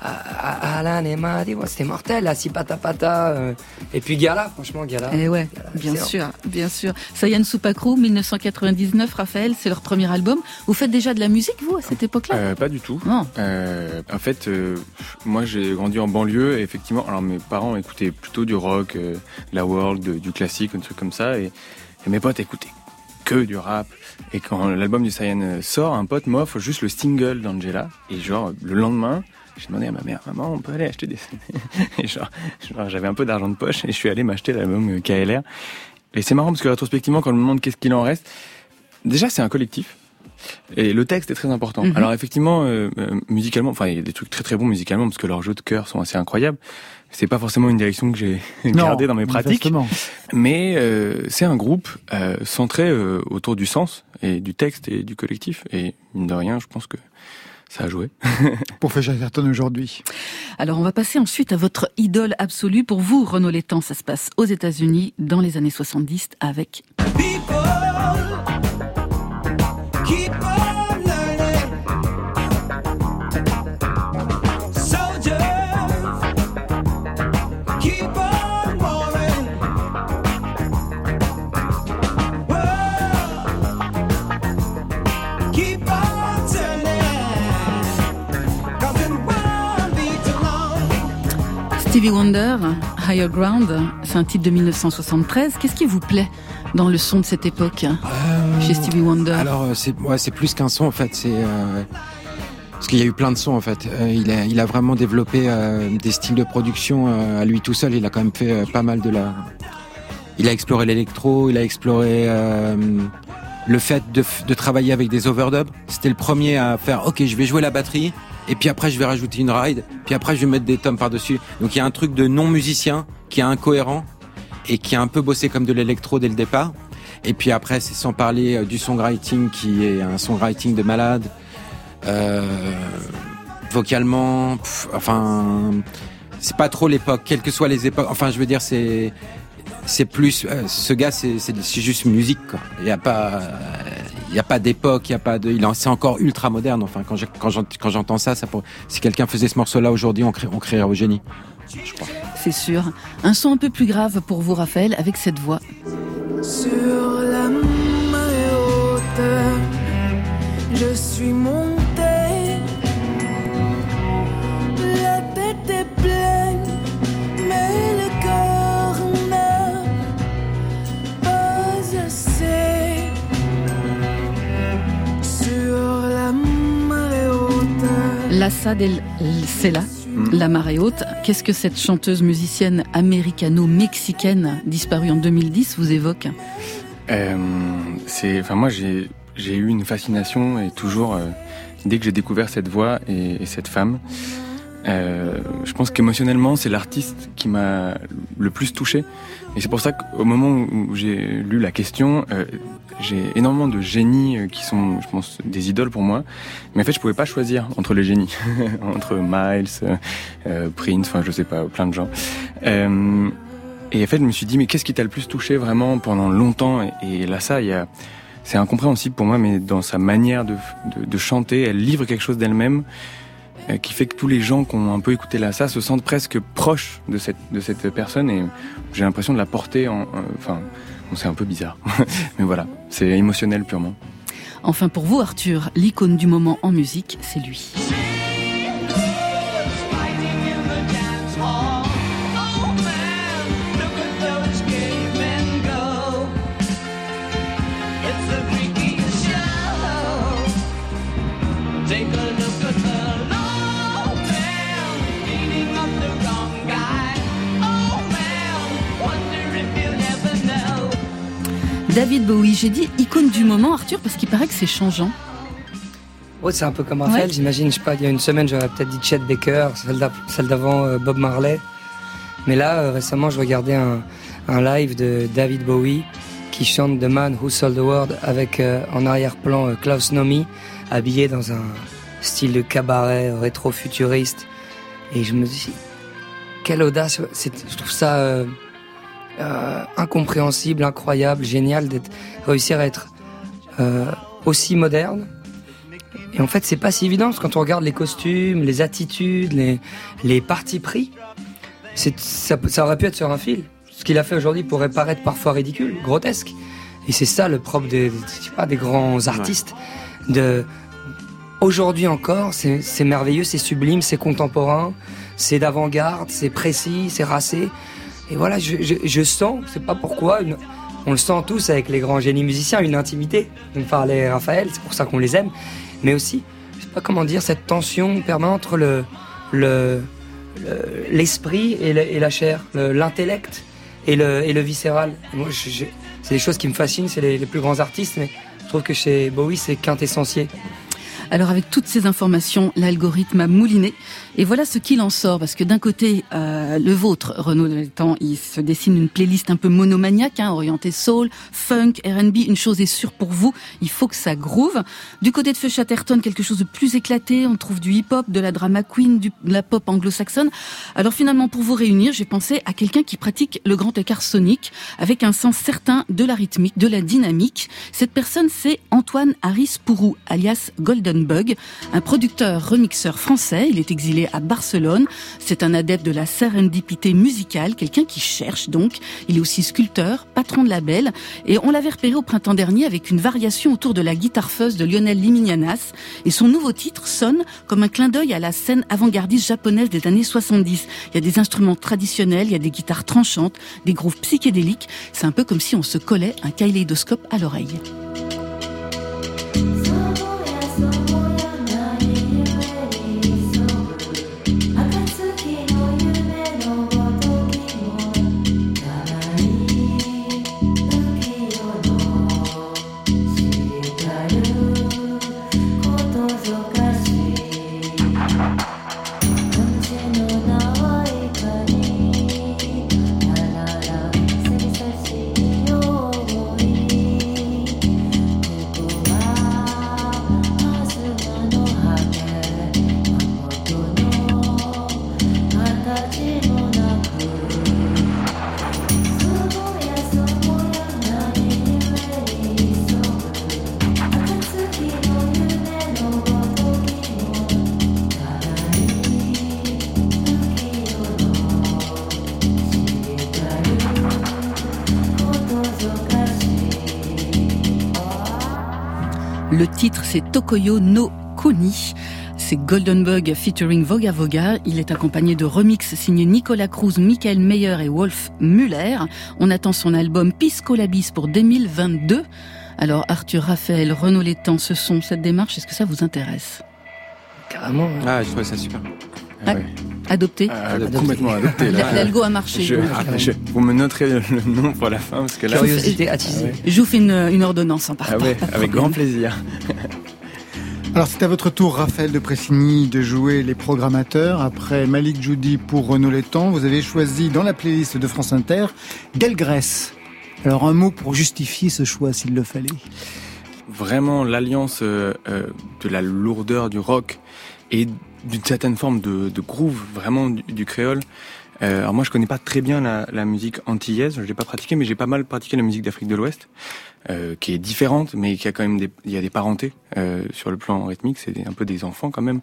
Alan et Madi, c'était mortel, la si pata pata. Euh. et puis Gala, franchement, Gala. Et eh ouais, bien sûr, bien sûr. Sayan Soupacrou, 1999, Raphaël, c'est leur premier album. Vous faites déjà de la musique, vous, à cette époque-là? Euh, Pas du tout. Non. Euh, en fait, moi, j'ai grandi en banlieue, et effectivement, alors mes parents écoutaient plutôt du rock, la world, du classique, un truc comme ça, et, mes potes écoutaient que du rap. Et quand l'album du Sayan sort, un pote m'offre juste le single d'Angela. Et genre, le lendemain, j'ai demandé à ma mère, maman, on peut aller acheter des et genre, j'avais un peu d'argent de poche et je suis allé m'acheter l'album KLR. Et c'est marrant parce que rétrospectivement, quand on me demande qu'est-ce qu'il en reste, déjà c'est un collectif. Et le texte est très important. Mhm. Alors effectivement, euh, euh, musicalement, enfin il y a des trucs très très bons musicalement parce que leurs jeux de chœur sont assez incroyables. C'est pas forcément une direction que j'ai gardée dans mes pratiques, mais euh, c'est un groupe centré autour du sens et du texte et du collectif. Et mine de rien, je pense que ça a joué. pour faire Chatterton aujourd'hui. Alors on va passer ensuite à votre idole absolue. Pour vous, Renaud Létang, ça se passe aux États-Unis dans les années 70 avec... Stevie Wonder, Higher Ground, c'est un titre de 1973. Qu'est-ce qui vous plaît dans le son de cette époque euh, chez Stevie Wonder Alors euh, c'est ouais, plus qu'un son en fait, c'est euh, Parce qu'il y a eu plein de sons en fait. Euh, il, a, il a vraiment développé des styles de production à lui tout seul. Il a quand même fait pas mal de la. Il a exploré l'électro, il a exploré le fait de, de, travailler avec des overdubs. C'était le premier à faire OK, je vais jouer la batterie et puis après je vais rajouter une ride, puis après je vais mettre des tomes par-dessus. Donc il y a un truc de non musicien qui est incohérent et qui a un peu bossé comme de l'électro dès le départ. Et puis après, c'est sans parler du songwriting qui est un songwriting de malade. Euh, vocalement, enfin, c'est pas trop l'époque, quelles que soient les époques. Enfin, je veux dire, c'est c'est plus euh, ce gars, c'est c'est juste musique. Quoi. Il y a pas il y a pas d'époque, il y a pas de, il c'est encore ultra moderne. Enfin, quand quand j'entends ça, ça pour, si quelqu'un faisait ce morceau-là aujourd'hui, on, crée, on créerait au génie. Je crois. C'est sûr. Un son un peu plus grave pour vous, Raphaël, avec cette voix. Sur la je suis montée. Lassa del Sela. Mm. La marée haute, qu'est-ce que cette chanteuse musicienne américano-mexicaine disparue en 2010 vous évoque euh, C'est, enfin moi j'ai j'ai eu une fascination et toujours, euh, dès que j'ai découvert cette voix et, cette femme, euh, je pense qu'émotionnellement, c'est l'artiste qui m'a le plus touché. Et c'est pour ça qu'au moment où j'ai lu la question, euh, j'ai énormément de génies qui sont, je pense, des idoles pour moi. Mais en fait, je pouvais pas choisir entre les génies, entre Miles, Prince, enfin, je sais pas, plein de gens. et en fait, je me suis dit, mais qu'est-ce qui t'a le plus touché vraiment pendant longtemps? Et, là, ça, il y a c'est incompréhensible pour moi, mais dans sa manière de, de, chanter, elle livre quelque chose d'elle-même euh, qui fait que tous les gens qui ont un peu écouté là ça se sentent presque proches de cette, de cette personne et j'ai l'impression de la porter en... Enfin, c'est un peu bizarre. mais voilà, c'est émotionnel purement. Enfin pour vous Arthur, l'icône du moment en musique, c'est lui. David Bowie, j'ai dit icône du moment, Arthur, parce qu'il paraît que c'est changeant. C'est un peu comme Raphaël, j'imagine. Je sais pas, il y a une semaine, j'aurais peut-être dit Chet Baker, celle d'avant euh, Bob Marley. Mais là, euh, récemment, je regardais un, live de David Bowie qui chante The Man Who Sold the World avec euh, en arrière-plan Klaus Nomi, habillé dans un style de cabaret rétro-futuriste. Et je me dis, quelle audace. Je trouve ça euh, incompréhensible, incroyable, génial d'être réussir à être euh, aussi moderne. Et en fait, c'est pas si évident parce que quand on regarde les costumes, les attitudes, les les partis pris, c'est ça, ça aurait pu être sur un fil. Ce qu'il a fait aujourd'hui pourrait paraître parfois ridicule, grotesque. Et c'est ça le propre des, pas, des grands artistes. De aujourd'hui encore, c'est merveilleux, c'est sublime, c'est contemporain, c'est d'avant-garde, c'est précis, c'est racé. Et voilà, je, je, je sens, sais pas pourquoi, on le sent tous avec les grands génies musiciens, une intimité. On parlait Raphaël, c'est pour ça qu'on les aime. Mais aussi, je sais pas comment dire, cette tension permanente entre le, le, l'esprit et, la chair, l'intellect et le, et le viscéral. Moi, c'est des choses qui me fascinent, c'est les, plus grands artistes, mais je trouve que chez Bowie, c'est quintessentiel. Alors avec toutes ces informations, l'algorithme a mouliné et voilà ce qu'il en sort parce que d'un côté, euh, le vôtre, Renaud il se dessine une playlist un peu monomaniaque, hein, orientée soul, funk, R&B. Une chose est sûre pour vous, il faut que ça groove. Du côté de Feu Chatterton, quelque chose de plus éclaté. On trouve du hip-hop, de la drama queen, de la pop anglo-saxonne. Alors finalement, pour vous réunir, j'ai pensé à quelqu'un qui pratique le grand écart sonique avec un sens certain de la rythmique, de la dynamique. Cette personne, c'est Antoine Harris Pourou, alias Golden Bug, un producteur remixeur français. Il est exilé à Barcelone. C'est un adepte de la serendipité musicale, quelqu'un qui cherche donc. Il est aussi sculpteur, patron de label. Et on l'avait repéré au printemps dernier avec une variation autour de la guitare fuzz de Lionel Liminianas. Et son nouveau titre sonne comme un clin d'œil à la scène avant-gardiste japonaise des années 70. Il y a des instruments traditionnels, il y a des guitares tranchantes, des grooves psychédéliques. C'est un peu comme si on se collait un kaléidoscope à l'oreille. Tokoyo no Koni. C'est Golden Bug featuring Voga Voga. Il est accompagné de remix signés Nicolas Cruz, Michael Meyer et Wolf Muller. On attend son album Pisco Labis pour 2022. Alors Arthur Raphaël, Renaud Létang, ce son, cette démarche, est-ce que ça vous intéresse? Carrément. Ah, je trouvais ça super. Ah, Adopté Ah, Complètement adopté. L'algo a marché. Je- Ah, je- vous me noterez le nom pour la fin parce que là. Curiosité attisée. Je vous fais une, une ordonnance en Ah partant. ouais, avec grand plaisir. Alors c'est à votre tour, Raphaël de Pressigny, de jouer les programmateurs. Après Malik Judy pour Renaud Létang, vous avez choisi dans la playlist de France Inter Delgrès. Alors un mot pour justifier ce choix s'il le fallait. Vraiment l'alliance euh, euh, de la lourdeur du rock et d'une certaine forme de, groove, vraiment du créole. Euh, alors moi je connais pas très bien la, la musique antillaise, je l'ai pas pratiquée, mais j'ai pas mal pratiqué la musique d'Afrique de l'Ouest, euh, qui est différente, mais qui a quand même des, il y a des parentés euh, sur le plan rythmique, c'est un peu des enfants quand même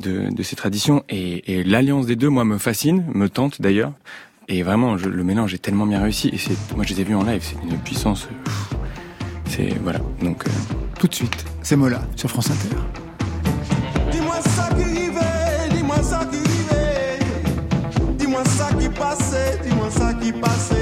de, de ces traditions. Et, et l'alliance des deux, moi, me fascine, me tente d'ailleurs. Et vraiment, je- le mélange est tellement bien réussi. Et c'est, moi, je les ai vus en live, c'est une puissance. C'est voilà. Donc euh, Tout de suite, c'est Mola sur France Inter. Dis-moi ça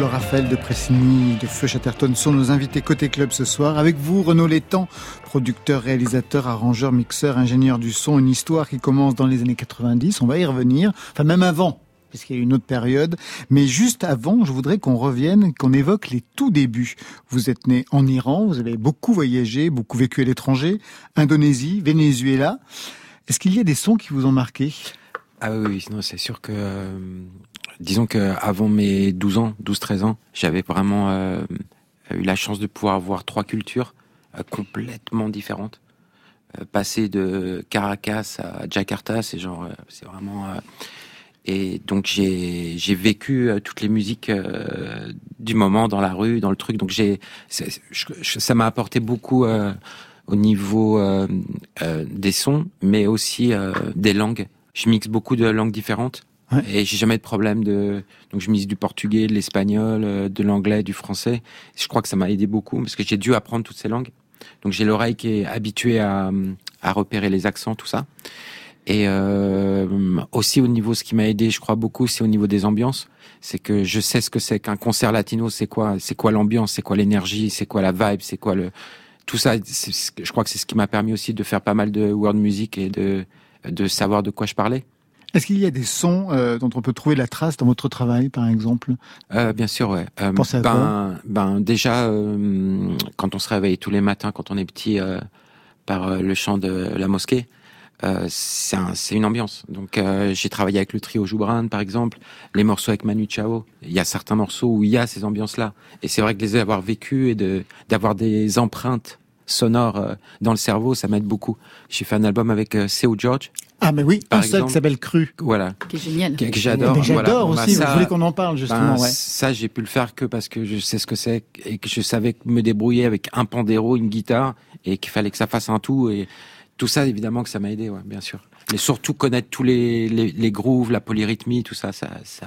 Teboul, Raphaël de Pressigny, de Feu Chatterton sont nos invités côté club ce soir. Avec vous, Renaud Létang, producteur, réalisateur, arrangeur, mixeur, ingénieur du son. Une histoire qui commence dans les années 90. On va y revenir. Enfin, même avant. Puisqu'il y a une autre période. Mais juste avant, je voudrais qu'on revienne, qu'on évoque les tout débuts. Vous êtes né en Iran, vous avez beaucoup voyagé, beaucoup vécu à l'étranger, Indonésie, Venezuela. Est-ce qu'il y a des sons qui vous ont marqué? Ah oui, oui, c'est sûr que, euh, disons que avant mes 12 ans, 12-13 ans, j'avais vraiment euh, eu la chance de pouvoir avoir trois cultures euh, complètement différentes. Passer de Caracas à Jakarta, c'est genre, c'est vraiment. et donc j'ai j'ai vécu toutes les musiques du moment dans la rue, dans le truc. Donc j'ai ça m'a apporté beaucoup au niveau des sons, mais aussi des langues. Je mixe beaucoup de langues différentes et j'ai jamais de problème de. Donc je mixe du portugais, de l'espagnol, euh, de l'anglais, du français. Je crois que ça m'a aidé beaucoup parce que j'ai dû apprendre toutes ces langues. Donc j'ai l'oreille qui est habituée à, à repérer les accents, tout ça. Et euh, aussi au niveau, ce qui m'a aidé, je crois beaucoup, c'est au niveau des ambiances. C'est que je sais ce que c'est qu'un concert latino, c'est quoi, c'est quoi l'ambiance, c'est quoi l'énergie, c'est quoi la vibe, c'est quoi le tout ça, je crois que c'est ce qui m'a permis aussi de faire pas mal de world music et de, de savoir de quoi je parlais. Est-ce qu'il y a des sons euh, dont on peut trouver la trace dans votre travail, par exemple? Euh, Bien sûr, ouais. Euh, Pensez à ben, quoi? ben déjà, euh, quand on se réveille tous les matins, quand on est petit, euh, par le chant de la mosquée, c'est un, une ambiance. Donc j'ai travaillé avec le trio Joubran, par exemple, les morceaux avec Manu Chao. Il y a certains morceaux où il y a ces ambiances-là. Et c'est vrai que les avoir vécus et de d'avoir des empreintes sonores dans le cerveau, ça m'aide beaucoup. J'ai fait un album avec euh, Seu George. Ah mais oui, Par un seul exemple. qui s'appelle Cru. Voilà. Qui est génial. Que, que j'adore. Mais j'adore Voilà. aussi, Bah, vous voulez qu'on en parle, justement, ben, ouais. Ça, j'ai pu le faire que parce que je sais ce que c'est et que je savais me débrouiller avec un pandéro, une guitare et qu'il fallait que ça fasse un tout et tout ça, évidemment que ça m'a aidé, ouais, bien sûr. Mais surtout connaître tous les, les, les grooves, la polyrythmie, tout ça, ça, ça.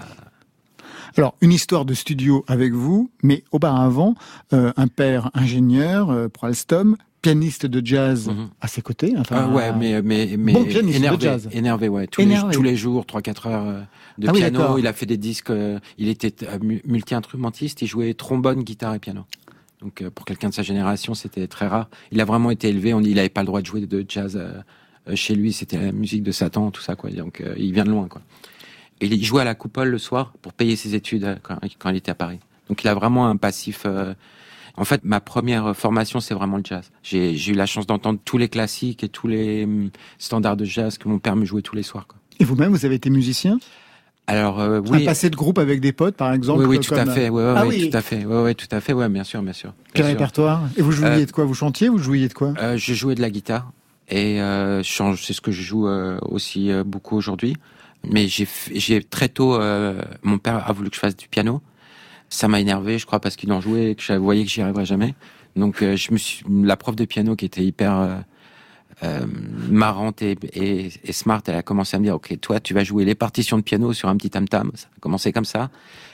Alors, une histoire de studio avec vous, mais auparavant, euh, un père ingénieur euh, pour Alstom, pianiste de jazz à ses côtés. Enfin, Ah ouais, mais mais mais bon pianiste énervé, de jazz. énervé, ouais. Tous Énervé. les tous les jours, trois quatre heures euh, de Ah piano. il a fait des disques. euh, il était euh, mu- multi-instrumentiste. Il jouait trombone, guitare et piano. Donc euh, pour quelqu'un de sa génération, c'était très rare. Il a vraiment été élevé. On dit il avait pas le droit de jouer de jazz euh, euh, chez lui. C'était la musique de Satan, tout ça quoi. Donc euh, il vient de loin quoi. Et il jouait à la coupole le soir pour payer ses études euh, quand, quand il était à Paris. Donc il a vraiment un passif. euh, en fait, ma première formation, c'est vraiment le jazz. J'ai eu la chance d'entendre tous les classiques et tous les hum, standards de jazz que mon père me jouait tous les soirs. Quoi. Et vous-même, vous avez été musicien? Alors euh, oui, Un passé de groupe avec des potes, par exemple oui, oui, tout à fait, ouais, ouais, ah ouais, oui. tout à fait, ouais, ouais, tout à fait, ouais, bien sûr, bien sûr. Quel sûr. répertoire? Et vous jouiez Euh, de quoi? Vous chantiez ou vous jouiez de quoi? Euh, je jouais de la guitare et euh, c'est ce que je joue euh, aussi euh, beaucoup aujourd'hui. Mais j'ai, très tôt, euh, mon père a voulu que je fasse du piano. Ça m'a énervé, je crois, parce qu'il en jouait et que je voyais que j'y arriverais jamais. Donc, euh, je me suis, la prof de piano qui était hyper euh, euh, marrante et, et, et smart, elle a commencé à me dire, ok, toi, tu vas jouer les partitions de piano sur un petit tam tam. Ça a commencé comme ça.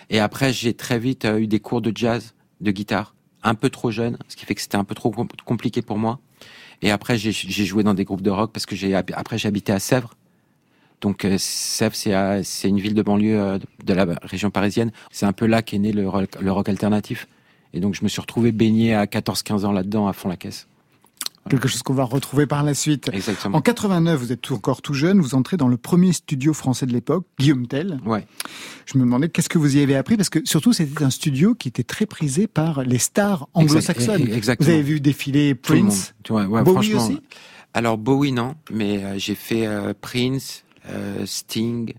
Et après, j'ai très vite euh, eu des cours de jazz, de guitare, un peu trop jeune, ce qui fait que c'était un peu trop com- compliqué pour moi. Et après, j'ai joué dans des groupes de rock parce que j'ai après habité à Sèvres. Donc euh, Sèvres, c'est une ville de banlieue euh, de la région parisienne. C'est un peu là qu'est né le rock, le rock alternatif. Et donc je me suis retrouvé baigné à 14-15 ans là-dedans à fond la caisse. Quelque chose qu'on va retrouver par la suite. Exactement. En 89, vous êtes tout- encore tout jeune, vous entrez dans le premier studio français de l'époque, Guillaume Tell. Ouais. Je me demandais qu'est-ce que vous y avez appris, parce que surtout c'était un studio qui était très prisé par les stars anglo-saxonnes. Exactement. Vous avez vu défiler Tout le monde. Prince, ouais, Bowie franchement. aussi? Alors Bowie non, mais euh, j'ai fait euh, Prince, Sting,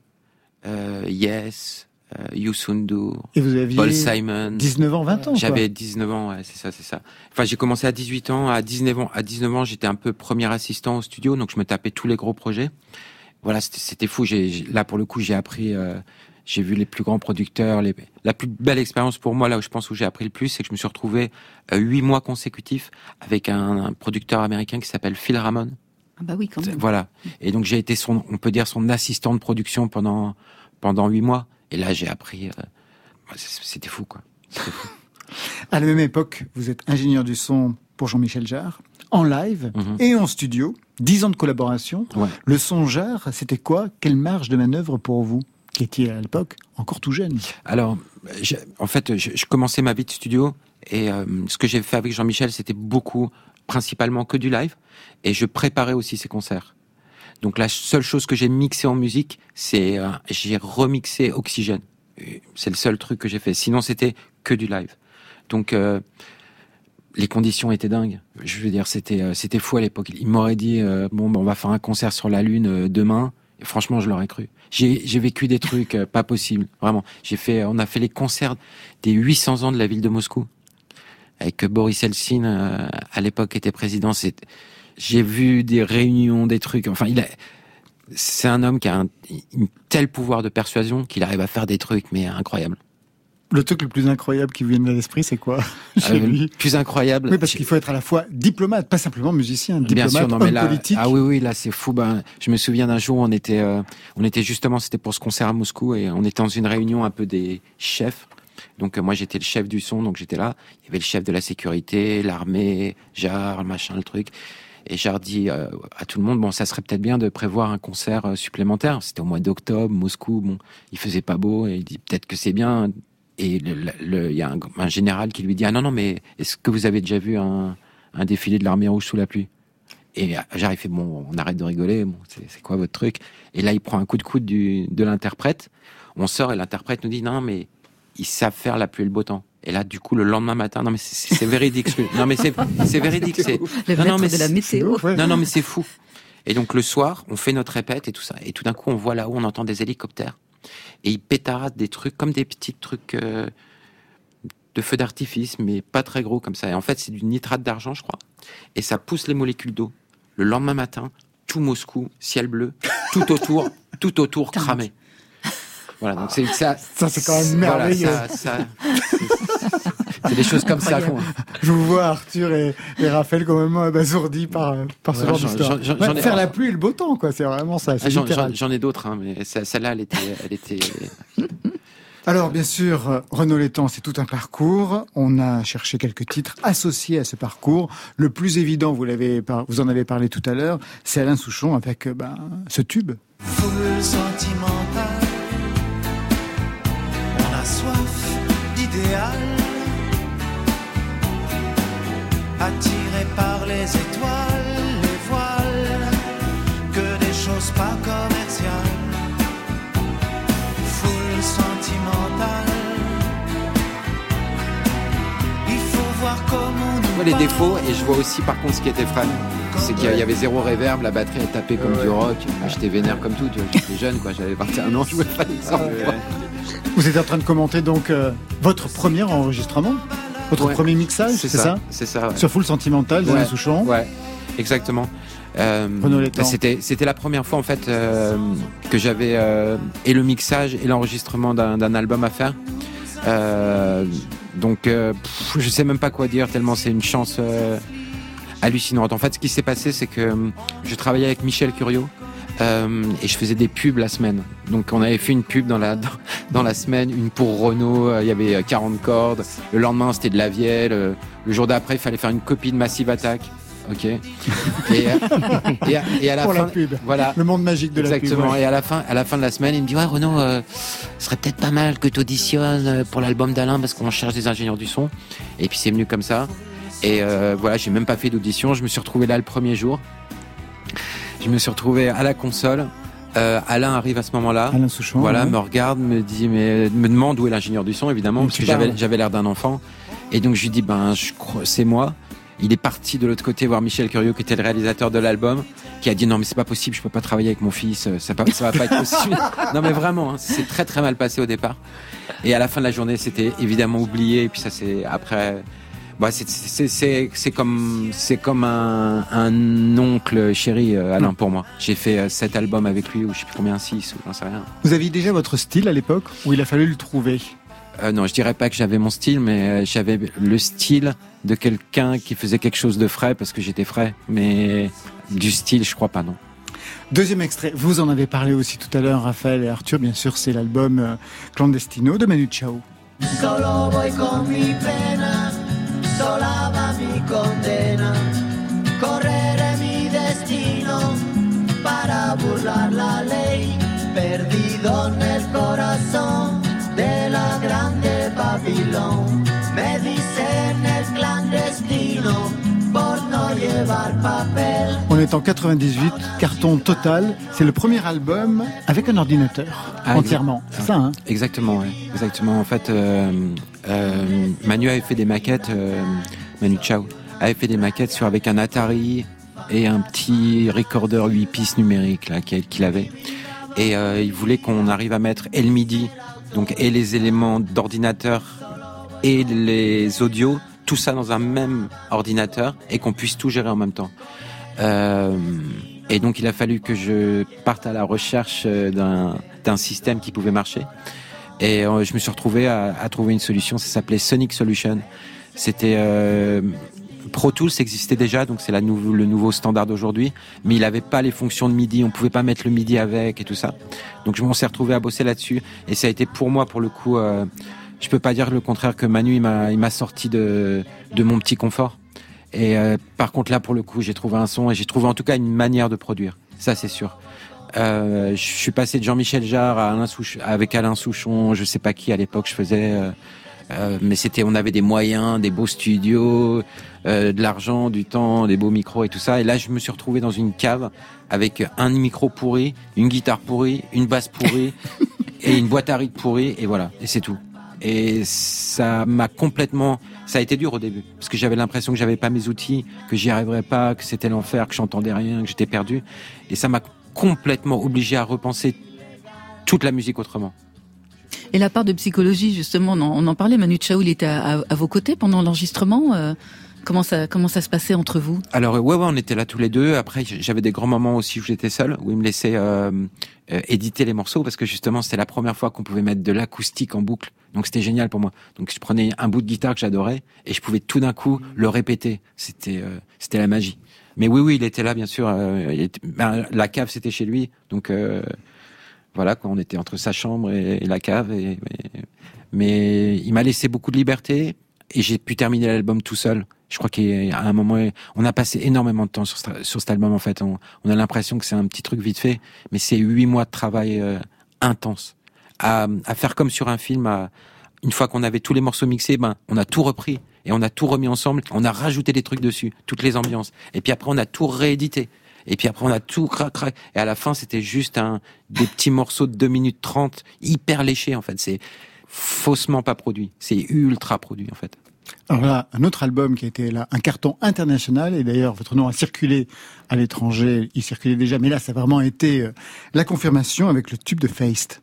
euh, Yes, euh, Youssou N'Dour, Et vous aviez Paul Simon. 19 ans, 20 ans, J'avais quoi. 19 ans, ouais, c'est ça, c'est ça. Enfin, j'ai commencé à 18 ans. À 19 ans, à 19 ans, j'étais un peu premier assistant au studio, donc je me tapais tous les gros projets. Voilà, c'était- fou. J'ai, là, pour le coup, j'ai appris, euh, j'ai vu les plus grands producteurs. Les, la plus belle expérience pour moi, là où je pense où j'ai appris le plus, c'est que je me suis retrouvé euh, huit mois consécutifs avec un, un producteur américain qui s'appelle Phil Ramon. Ah bah oui, quand même. Voilà. Et donc j'ai été son, on peut dire son assistant de production pendant pendant huit mois. Et là, j'ai appris. euh, c- c'était fou, quoi. Fou. À la même époque, vous êtes ingénieur du son pour Jean-Michel Jarre, en live Mhm. et en studio. 10 ans de collaboration. Ouais. Le son Jarre, c'était quoi? Quelle marge de manœuvre pour vous qui étiez à l'époque encore tout jeune? Alors, en fait, je, je commençais ma vie de studio et euh, ce que j'ai fait avec Jean-Michel, c'était beaucoup, principalement que du live et je préparais aussi ses concerts. Donc la seule chose que j'ai mixé en musique, c'est euh, j'ai remixé Oxygène. C'est le seul truc que j'ai fait. Sinon, c'était que du live. Donc euh, les conditions étaient dingues. Je veux dire, c'était euh, c'était fou à l'époque. Il m'aurait dit bon, ben, on va faire un concert sur la lune demain. Franchement, je l'aurais cru. J'ai vécu des trucs pas possibles, vraiment. J'ai fait, on a fait les concerts des 800 ans de la ville de Moscou avec Boris Eltsine euh, à l'époque était président. C'est, j'ai vu des réunions, des trucs. Enfin, il a, c'est un homme qui a un, un tel pouvoir de persuasion qu'il arrive à faire des trucs, mais incroyables. Le truc le plus incroyable qui vient à l'esprit, c'est quoi? Chez Euh, lui plus incroyable. Oui, parce qu'il faut être à la fois diplomate, pas simplement musicien, Bien diplomate, sûr, non mais là, politique. ah oui oui là c'est fou. Ben, je me souviens d'un jour, on était, euh, on était justement, c'était pour ce concert à Moscou et on était dans une réunion un peu des chefs. Donc euh, moi j'étais le chef du son, donc j'étais là. Il y avait le chef de la sécurité, l'armée, Jarre, machin, le truc. Et Jarre dit euh, à tout le monde, bon ça serait peut-être bien de prévoir un concert euh, supplémentaire. C'était au mois d'octobre, Moscou, bon il faisait pas beau et il dit peut-être que c'est bien. Et il y a un, général qui lui dit ah non non mais est-ce que vous avez déjà vu un, défilé de l'armée rouge sous la pluie? Et j'arrive, fait bon, on arrête de rigoler, c'est quoi votre truc? Et là, il prend un coup de coude de l'interprète. On sort et l'interprète nous dit non, mais ils savent faire la pluie et le beau temps. Et là, du coup, le lendemain matin, non mais c'est véridique. non mais c'est véridique. C'est non, non mais de la météo. Non non mais c'est fou. Et donc le soir, on fait notre répète et tout ça. Et tout d'un coup, on voit là-haut, on entend des hélicoptères. Et ils pétaradent des trucs comme des petits trucs euh, de feu d'artifice, mais pas très gros comme ça. Et en fait, c'est du nitrate d'argent, je crois. Et ça pousse les molécules d'eau. Le lendemain matin, tout Moscou, ciel bleu, tout autour, tout autour cramé. Voilà, donc c'est ça. Ça c'est quand même merveilleux. c'est des choses comme ça. Je vous vois Arthur et, et Raphaël quand même abasourdis par par ce genre d'histoire. faire la pluie et le beau temps, quoi. C'est vraiment ça. J'en ai d'autres, hein, mais celle-là, elle était, elle était. Alors bien sûr, Renaud Létang, c'est tout un parcours. On a cherché quelques titres associés à ce parcours. Le plus évident, vous l'avez, vous en avez parlé tout à l'heure, c'est Alain Souchon avec ben, ce tube. On attiré par les étoiles, les voiles, que des choses pas commerciales. vois les défauts et je vois aussi par contre ce qui était frais. C'est qu'il y avait zéro réverb, la batterie elle tapait comme du rock. J'étais vénère comme tout, j'étais jeune quoi, j'avais 21 ans, je voulais pas Vous êtes en train de commenter donc euh, votre premier enregistrement Votre premier mixage, c'est ça C'est ça. Sur Full Sentimental, Daniel Souchon Ouais, exactement. Euh, c'était c'était la première fois en fait euh, que j'avais euh, et le mixage et l'enregistrement d'un album à faire. Donc, euh, je sais même pas quoi dire tellement c'est une chance hallucinante. En fait, ce qui s'est passé, c'est que je travaillais avec Michel Curio. Et je faisais des pubs la semaine. Donc on avait fait une pub dans la dans, la semaine, une pour Renault, il y avait 40 cordes. Le lendemain c'était de la vielle. Le jour d'après il fallait faire une copie de Massive Attack. Ok. Et, et, à, la Pour fin, la pub. voilà, le monde magique de la pub. Exactement. Et à la fin, à la fin de la semaine, il me dit ouais Renaud, euh, ce serait peut-être pas mal que tu auditionnes euh, pour l'album d'Alain parce qu'on cherche des ingénieurs du son. Et puis c'est venu comme ça. Et euh, voilà, j'ai même pas fait d'audition. Je me suis retrouvé là le premier jour. Je me suis retrouvé à la console. Euh, Alain arrive à ce moment-là. Alain Souchon. Voilà, me regarde, me dit, mais me demande où est l'ingénieur du son, évidemment, parce que j'avais j'avais l'air d'un enfant. Et donc je lui dis, ben, je crois, c'est moi. Il est parti de l'autre côté voir Michel Curio, qui était le réalisateur de l'album, qui a dit non mais c'est pas possible, je peux pas travailler avec mon fils, euh, ça, ça va pas être possible. non mais vraiment, hein, c'est très très mal passé au départ. Et à la fin de la journée, c'était évidemment oublié. Et puis ça c'est après. Bah, c'est comme un, un, oncle chéri euh, Alain pour moi. J'ai fait euh, sept albums avec lui ou je sais plus combien six ou j'en sais rien. Vous aviez déjà votre style à l'époque où il a fallu le trouver? Euh, non, je dirais pas que j'avais mon style, mais j'avais le style de quelqu'un qui faisait quelque chose de frais parce que j'étais frais. Mais du style, je crois pas, non. Deuxième extrait, vous en avez parlé aussi tout à l'heure, Raphaël et Arthur, bien sûr, c'est l'album Clandestino de Manu Chao. asolaba mi condena. On est en 98, carton total. C'est le premier album avec un ordinateur ah, entièrement. C'est ça, hein? Exactement, exactement. En fait, euh, euh, Manu avait fait des maquettes. Euh, Manu Chao avait fait des maquettes sur avec un Atari et un petit recorder 8 pistes numérique là qu'il avait. Et il voulait qu'on arrive à mettre El MIDI donc et les éléments d'ordinateur et les audios, tout ça dans un même ordinateur et qu'on puisse tout gérer en même temps. Euh, et donc il a fallu que je parte à la recherche d'un, d'un système qui pouvait marcher. Et euh, je me suis retrouvé à, trouver une solution, ça s'appelait Sonic Solution. C'était euh, Pro Tools existait déjà, donc c'est le nouveau standard d'aujourd'hui, mais il n'avait pas les fonctions de MIDI, on pouvait pas mettre le MIDI avec et tout ça. Donc je m'en suis retrouvé à bosser là-dessus, et ça a été pour moi, pour le coup, euh, je peux pas dire le contraire que Manu, il m'a, il m'a sorti de, de mon petit confort. Et euh, par contre là, pour le coup, j'ai trouvé un son et j'ai trouvé en tout cas une manière de produire. Ça, c'est sûr. Euh, je suis passé de Jean-Michel Jarre à Alain avec Alain Souchon, je sais pas qui à l'époque je faisais. Euh, Euh, mais c'était, on avait des moyens, des beaux studios, euh, de l'argent, du temps, des beaux micros et tout ça. Et là, je me suis retrouvé dans une cave avec un micro pourri, une guitare pourrie, une basse pourrie et une boîte à rythme pourrie. Et voilà. Et c'est tout. Et ça m'a complètement, ça a été dur au début, parce que j'avais l'impression que j'avais pas mes outils, que j'y arriverais pas, que c'était l'enfer, que j'entendais rien, que j'étais perdu. Et ça m'a complètement obligé à repenser toute la musique autrement. Et la part de psychologie, justement, on en, parlait. Manu Chao, il était à, à, vos côtés pendant l'enregistrement. Euh, comment ça, se passait entre vous? Alors ouais, ouais, on était là tous les deux. Après, j'avais des grands moments aussi où j'étais seul, où il me laissait euh, euh, éditer les morceaux parce que justement, c'était la première fois qu'on pouvait mettre de l'acoustique en boucle. Donc c'était génial pour moi. Donc je prenais un bout de guitare que j'adorais et je pouvais tout d'un coup le répéter. C'était, euh, c'était la magie. Mais oui, oui, il était là, bien sûr. Ben, la cave, c'était chez lui, donc voilà, quoi, on était entre sa chambre et, la cave. Mais il m'a laissé beaucoup de liberté et j'ai pu terminer l'album tout seul. Je crois qu'à un moment, on a passé énormément de temps sur, cet album. En fait, on, on a l'impression que c'est un petit truc vite fait, mais c'est huit mois de travail euh, intense à, à, faire comme sur un film. À, une fois qu'on avait tous les morceaux mixés, ben on a tout repris et on a tout remis ensemble. On a rajouté des trucs dessus, toutes les ambiances. Et puis après, on a tout réédité. Et puis après, on a tout crac, crac. Et à la fin, c'était juste un, des petits morceaux de 2 minutes 30, hyper léchés, en fait. C'est faussement pas produit. C'est ultra produit, en fait. Alors là, un autre album qui a été là, un carton international, et d'ailleurs votre nom a circulé à l'étranger, il circulait déjà, mais là ça a vraiment été euh, la confirmation avec le tube de Feist.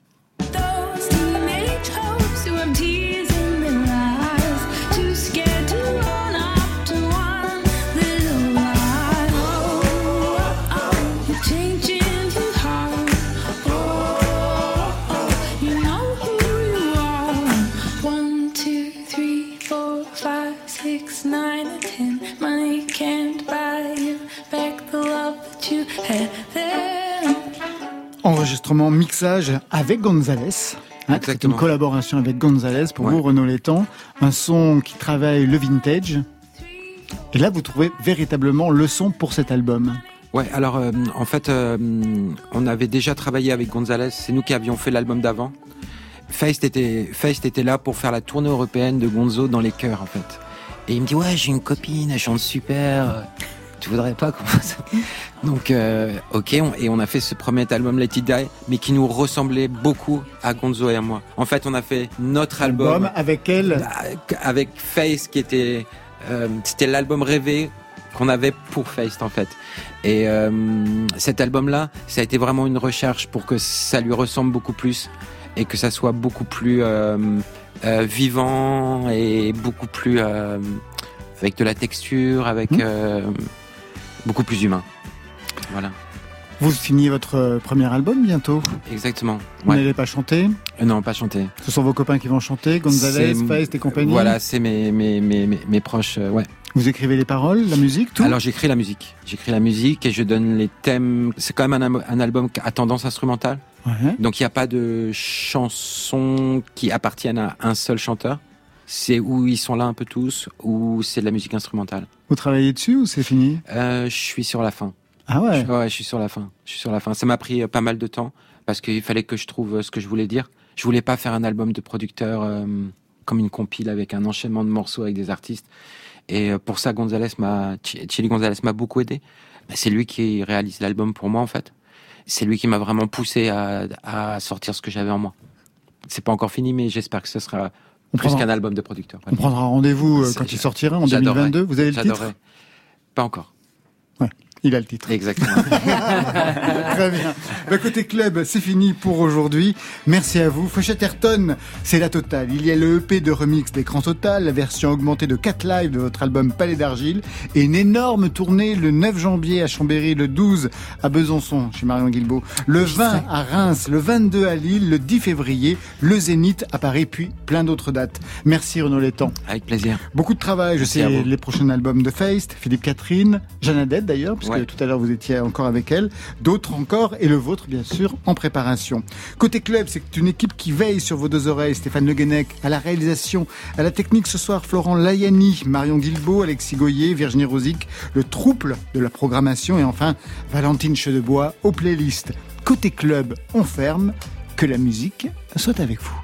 Enregistrement, mixage avec Gonzalez. Hein, c'est une collaboration avec Gonzalez pour ouais. vous, Renaud Létang. Un son qui travaille le vintage. Et là, vous trouvez véritablement le son pour cet album. Ouais, alors euh, en fait, euh, on avait déjà travaillé avec Gonzalez. C'est nous qui avions fait l'album d'avant. Feist était, Feist était là pour faire la tournée européenne de Gonzo dans les chœurs, en fait. Et il me dit, ouais, j'ai une copine, elle chante super tu voudrais pas commencer Donc, euh, ok, on, et on a fait ce premier album Let It Die, mais qui nous ressemblait beaucoup à Gonzo et à moi. En fait, on a fait notre album, album avec elle, avec Face, qui était, euh, c'était l'album rêvé qu'on avait pour Face en fait. Et euh, cet album-là, ça a été vraiment une recherche pour que ça lui ressemble beaucoup plus et que ça soit beaucoup plus euh, euh, vivant et beaucoup plus euh, avec de la texture, avec mmh beaucoup plus humain. Voilà. Vous signez votre premier album bientôt Exactement. Vous n'allez pas chanter euh, Non, pas chanter. Ce sont vos copains qui vont chanter, Gonzalez, Feist et compagnie Voilà, c'est mes, mes, mes, mes, proches, euh, ouais. Vous écrivez les paroles, la musique, tout Alors j'écris la musique. J'écris la musique et je donne les thèmes. C'est quand même un, un, album à tendance instrumentale. Ouais. Donc il n'y a pas de chansons qui appartiennent à un seul chanteur c'est où ils sont là un peu tous, ou c'est de la musique instrumentale. Vous travaillez dessus ou c'est fini? Euh, Je suis sur la fin. Ah ouais je, Ouais, je suis sur la fin. Je suis sur la fin. Ça m'a pris euh, pas mal de temps parce qu'il fallait que je trouve euh, ce que je voulais dire. Je voulais pas faire un album de producteur euh, comme une compile avec un enchaînement de morceaux avec des artistes. Et pour ça, Gonzalez m'a, Chili Gonzalez m'a beaucoup aidé. C'est lui qui réalise l'album pour moi en fait. C'est lui qui m'a vraiment poussé à, à sortir ce que j'avais en moi. C'est pas encore fini, mais j'espère que ce sera on plus qu'un album de producteur. On prendra rendez-vous quand il sortira en 2022. Vous avez le titre? Pas encore. Ouais. Il a le titre. Exactement. Très bien. Bah, côté club, c'est fini pour aujourd'hui. Merci à vous. Fauchette Ayrton, c'est la totale. Il y a le EP de remix d'écran total, la version augmentée de 4 lives de votre album Palais d'Argile et une énorme tournée le 9 janvier à Chambéry, le 12 à Besançon chez Marion Guilbault, le 20 à Reims, le 22 à Lille, le 10 février, le Zénith à Paris, puis plein d'autres dates. Merci Renaud Létang. Avec plaisir. Beaucoup de travail. Je Merci sais les prochains albums de Feist, Philippe Catherine, Jeannadette d'ailleurs, puisque tout à l'heure vous étiez encore avec elle, d'autres encore, et le vôtre bien sûr en préparation. Côté club, c'est une équipe qui veille sur vos deux oreilles. Stéphane Le Guenec à la réalisation, à la technique ce soir, Florent Layani, Marion Guilbault, Alexis Goyer, Virginie Rosic, le trouble de la programmation, et enfin Valentine Chedebois aux playlists. Côté club, on ferme. Que la musique soit avec vous.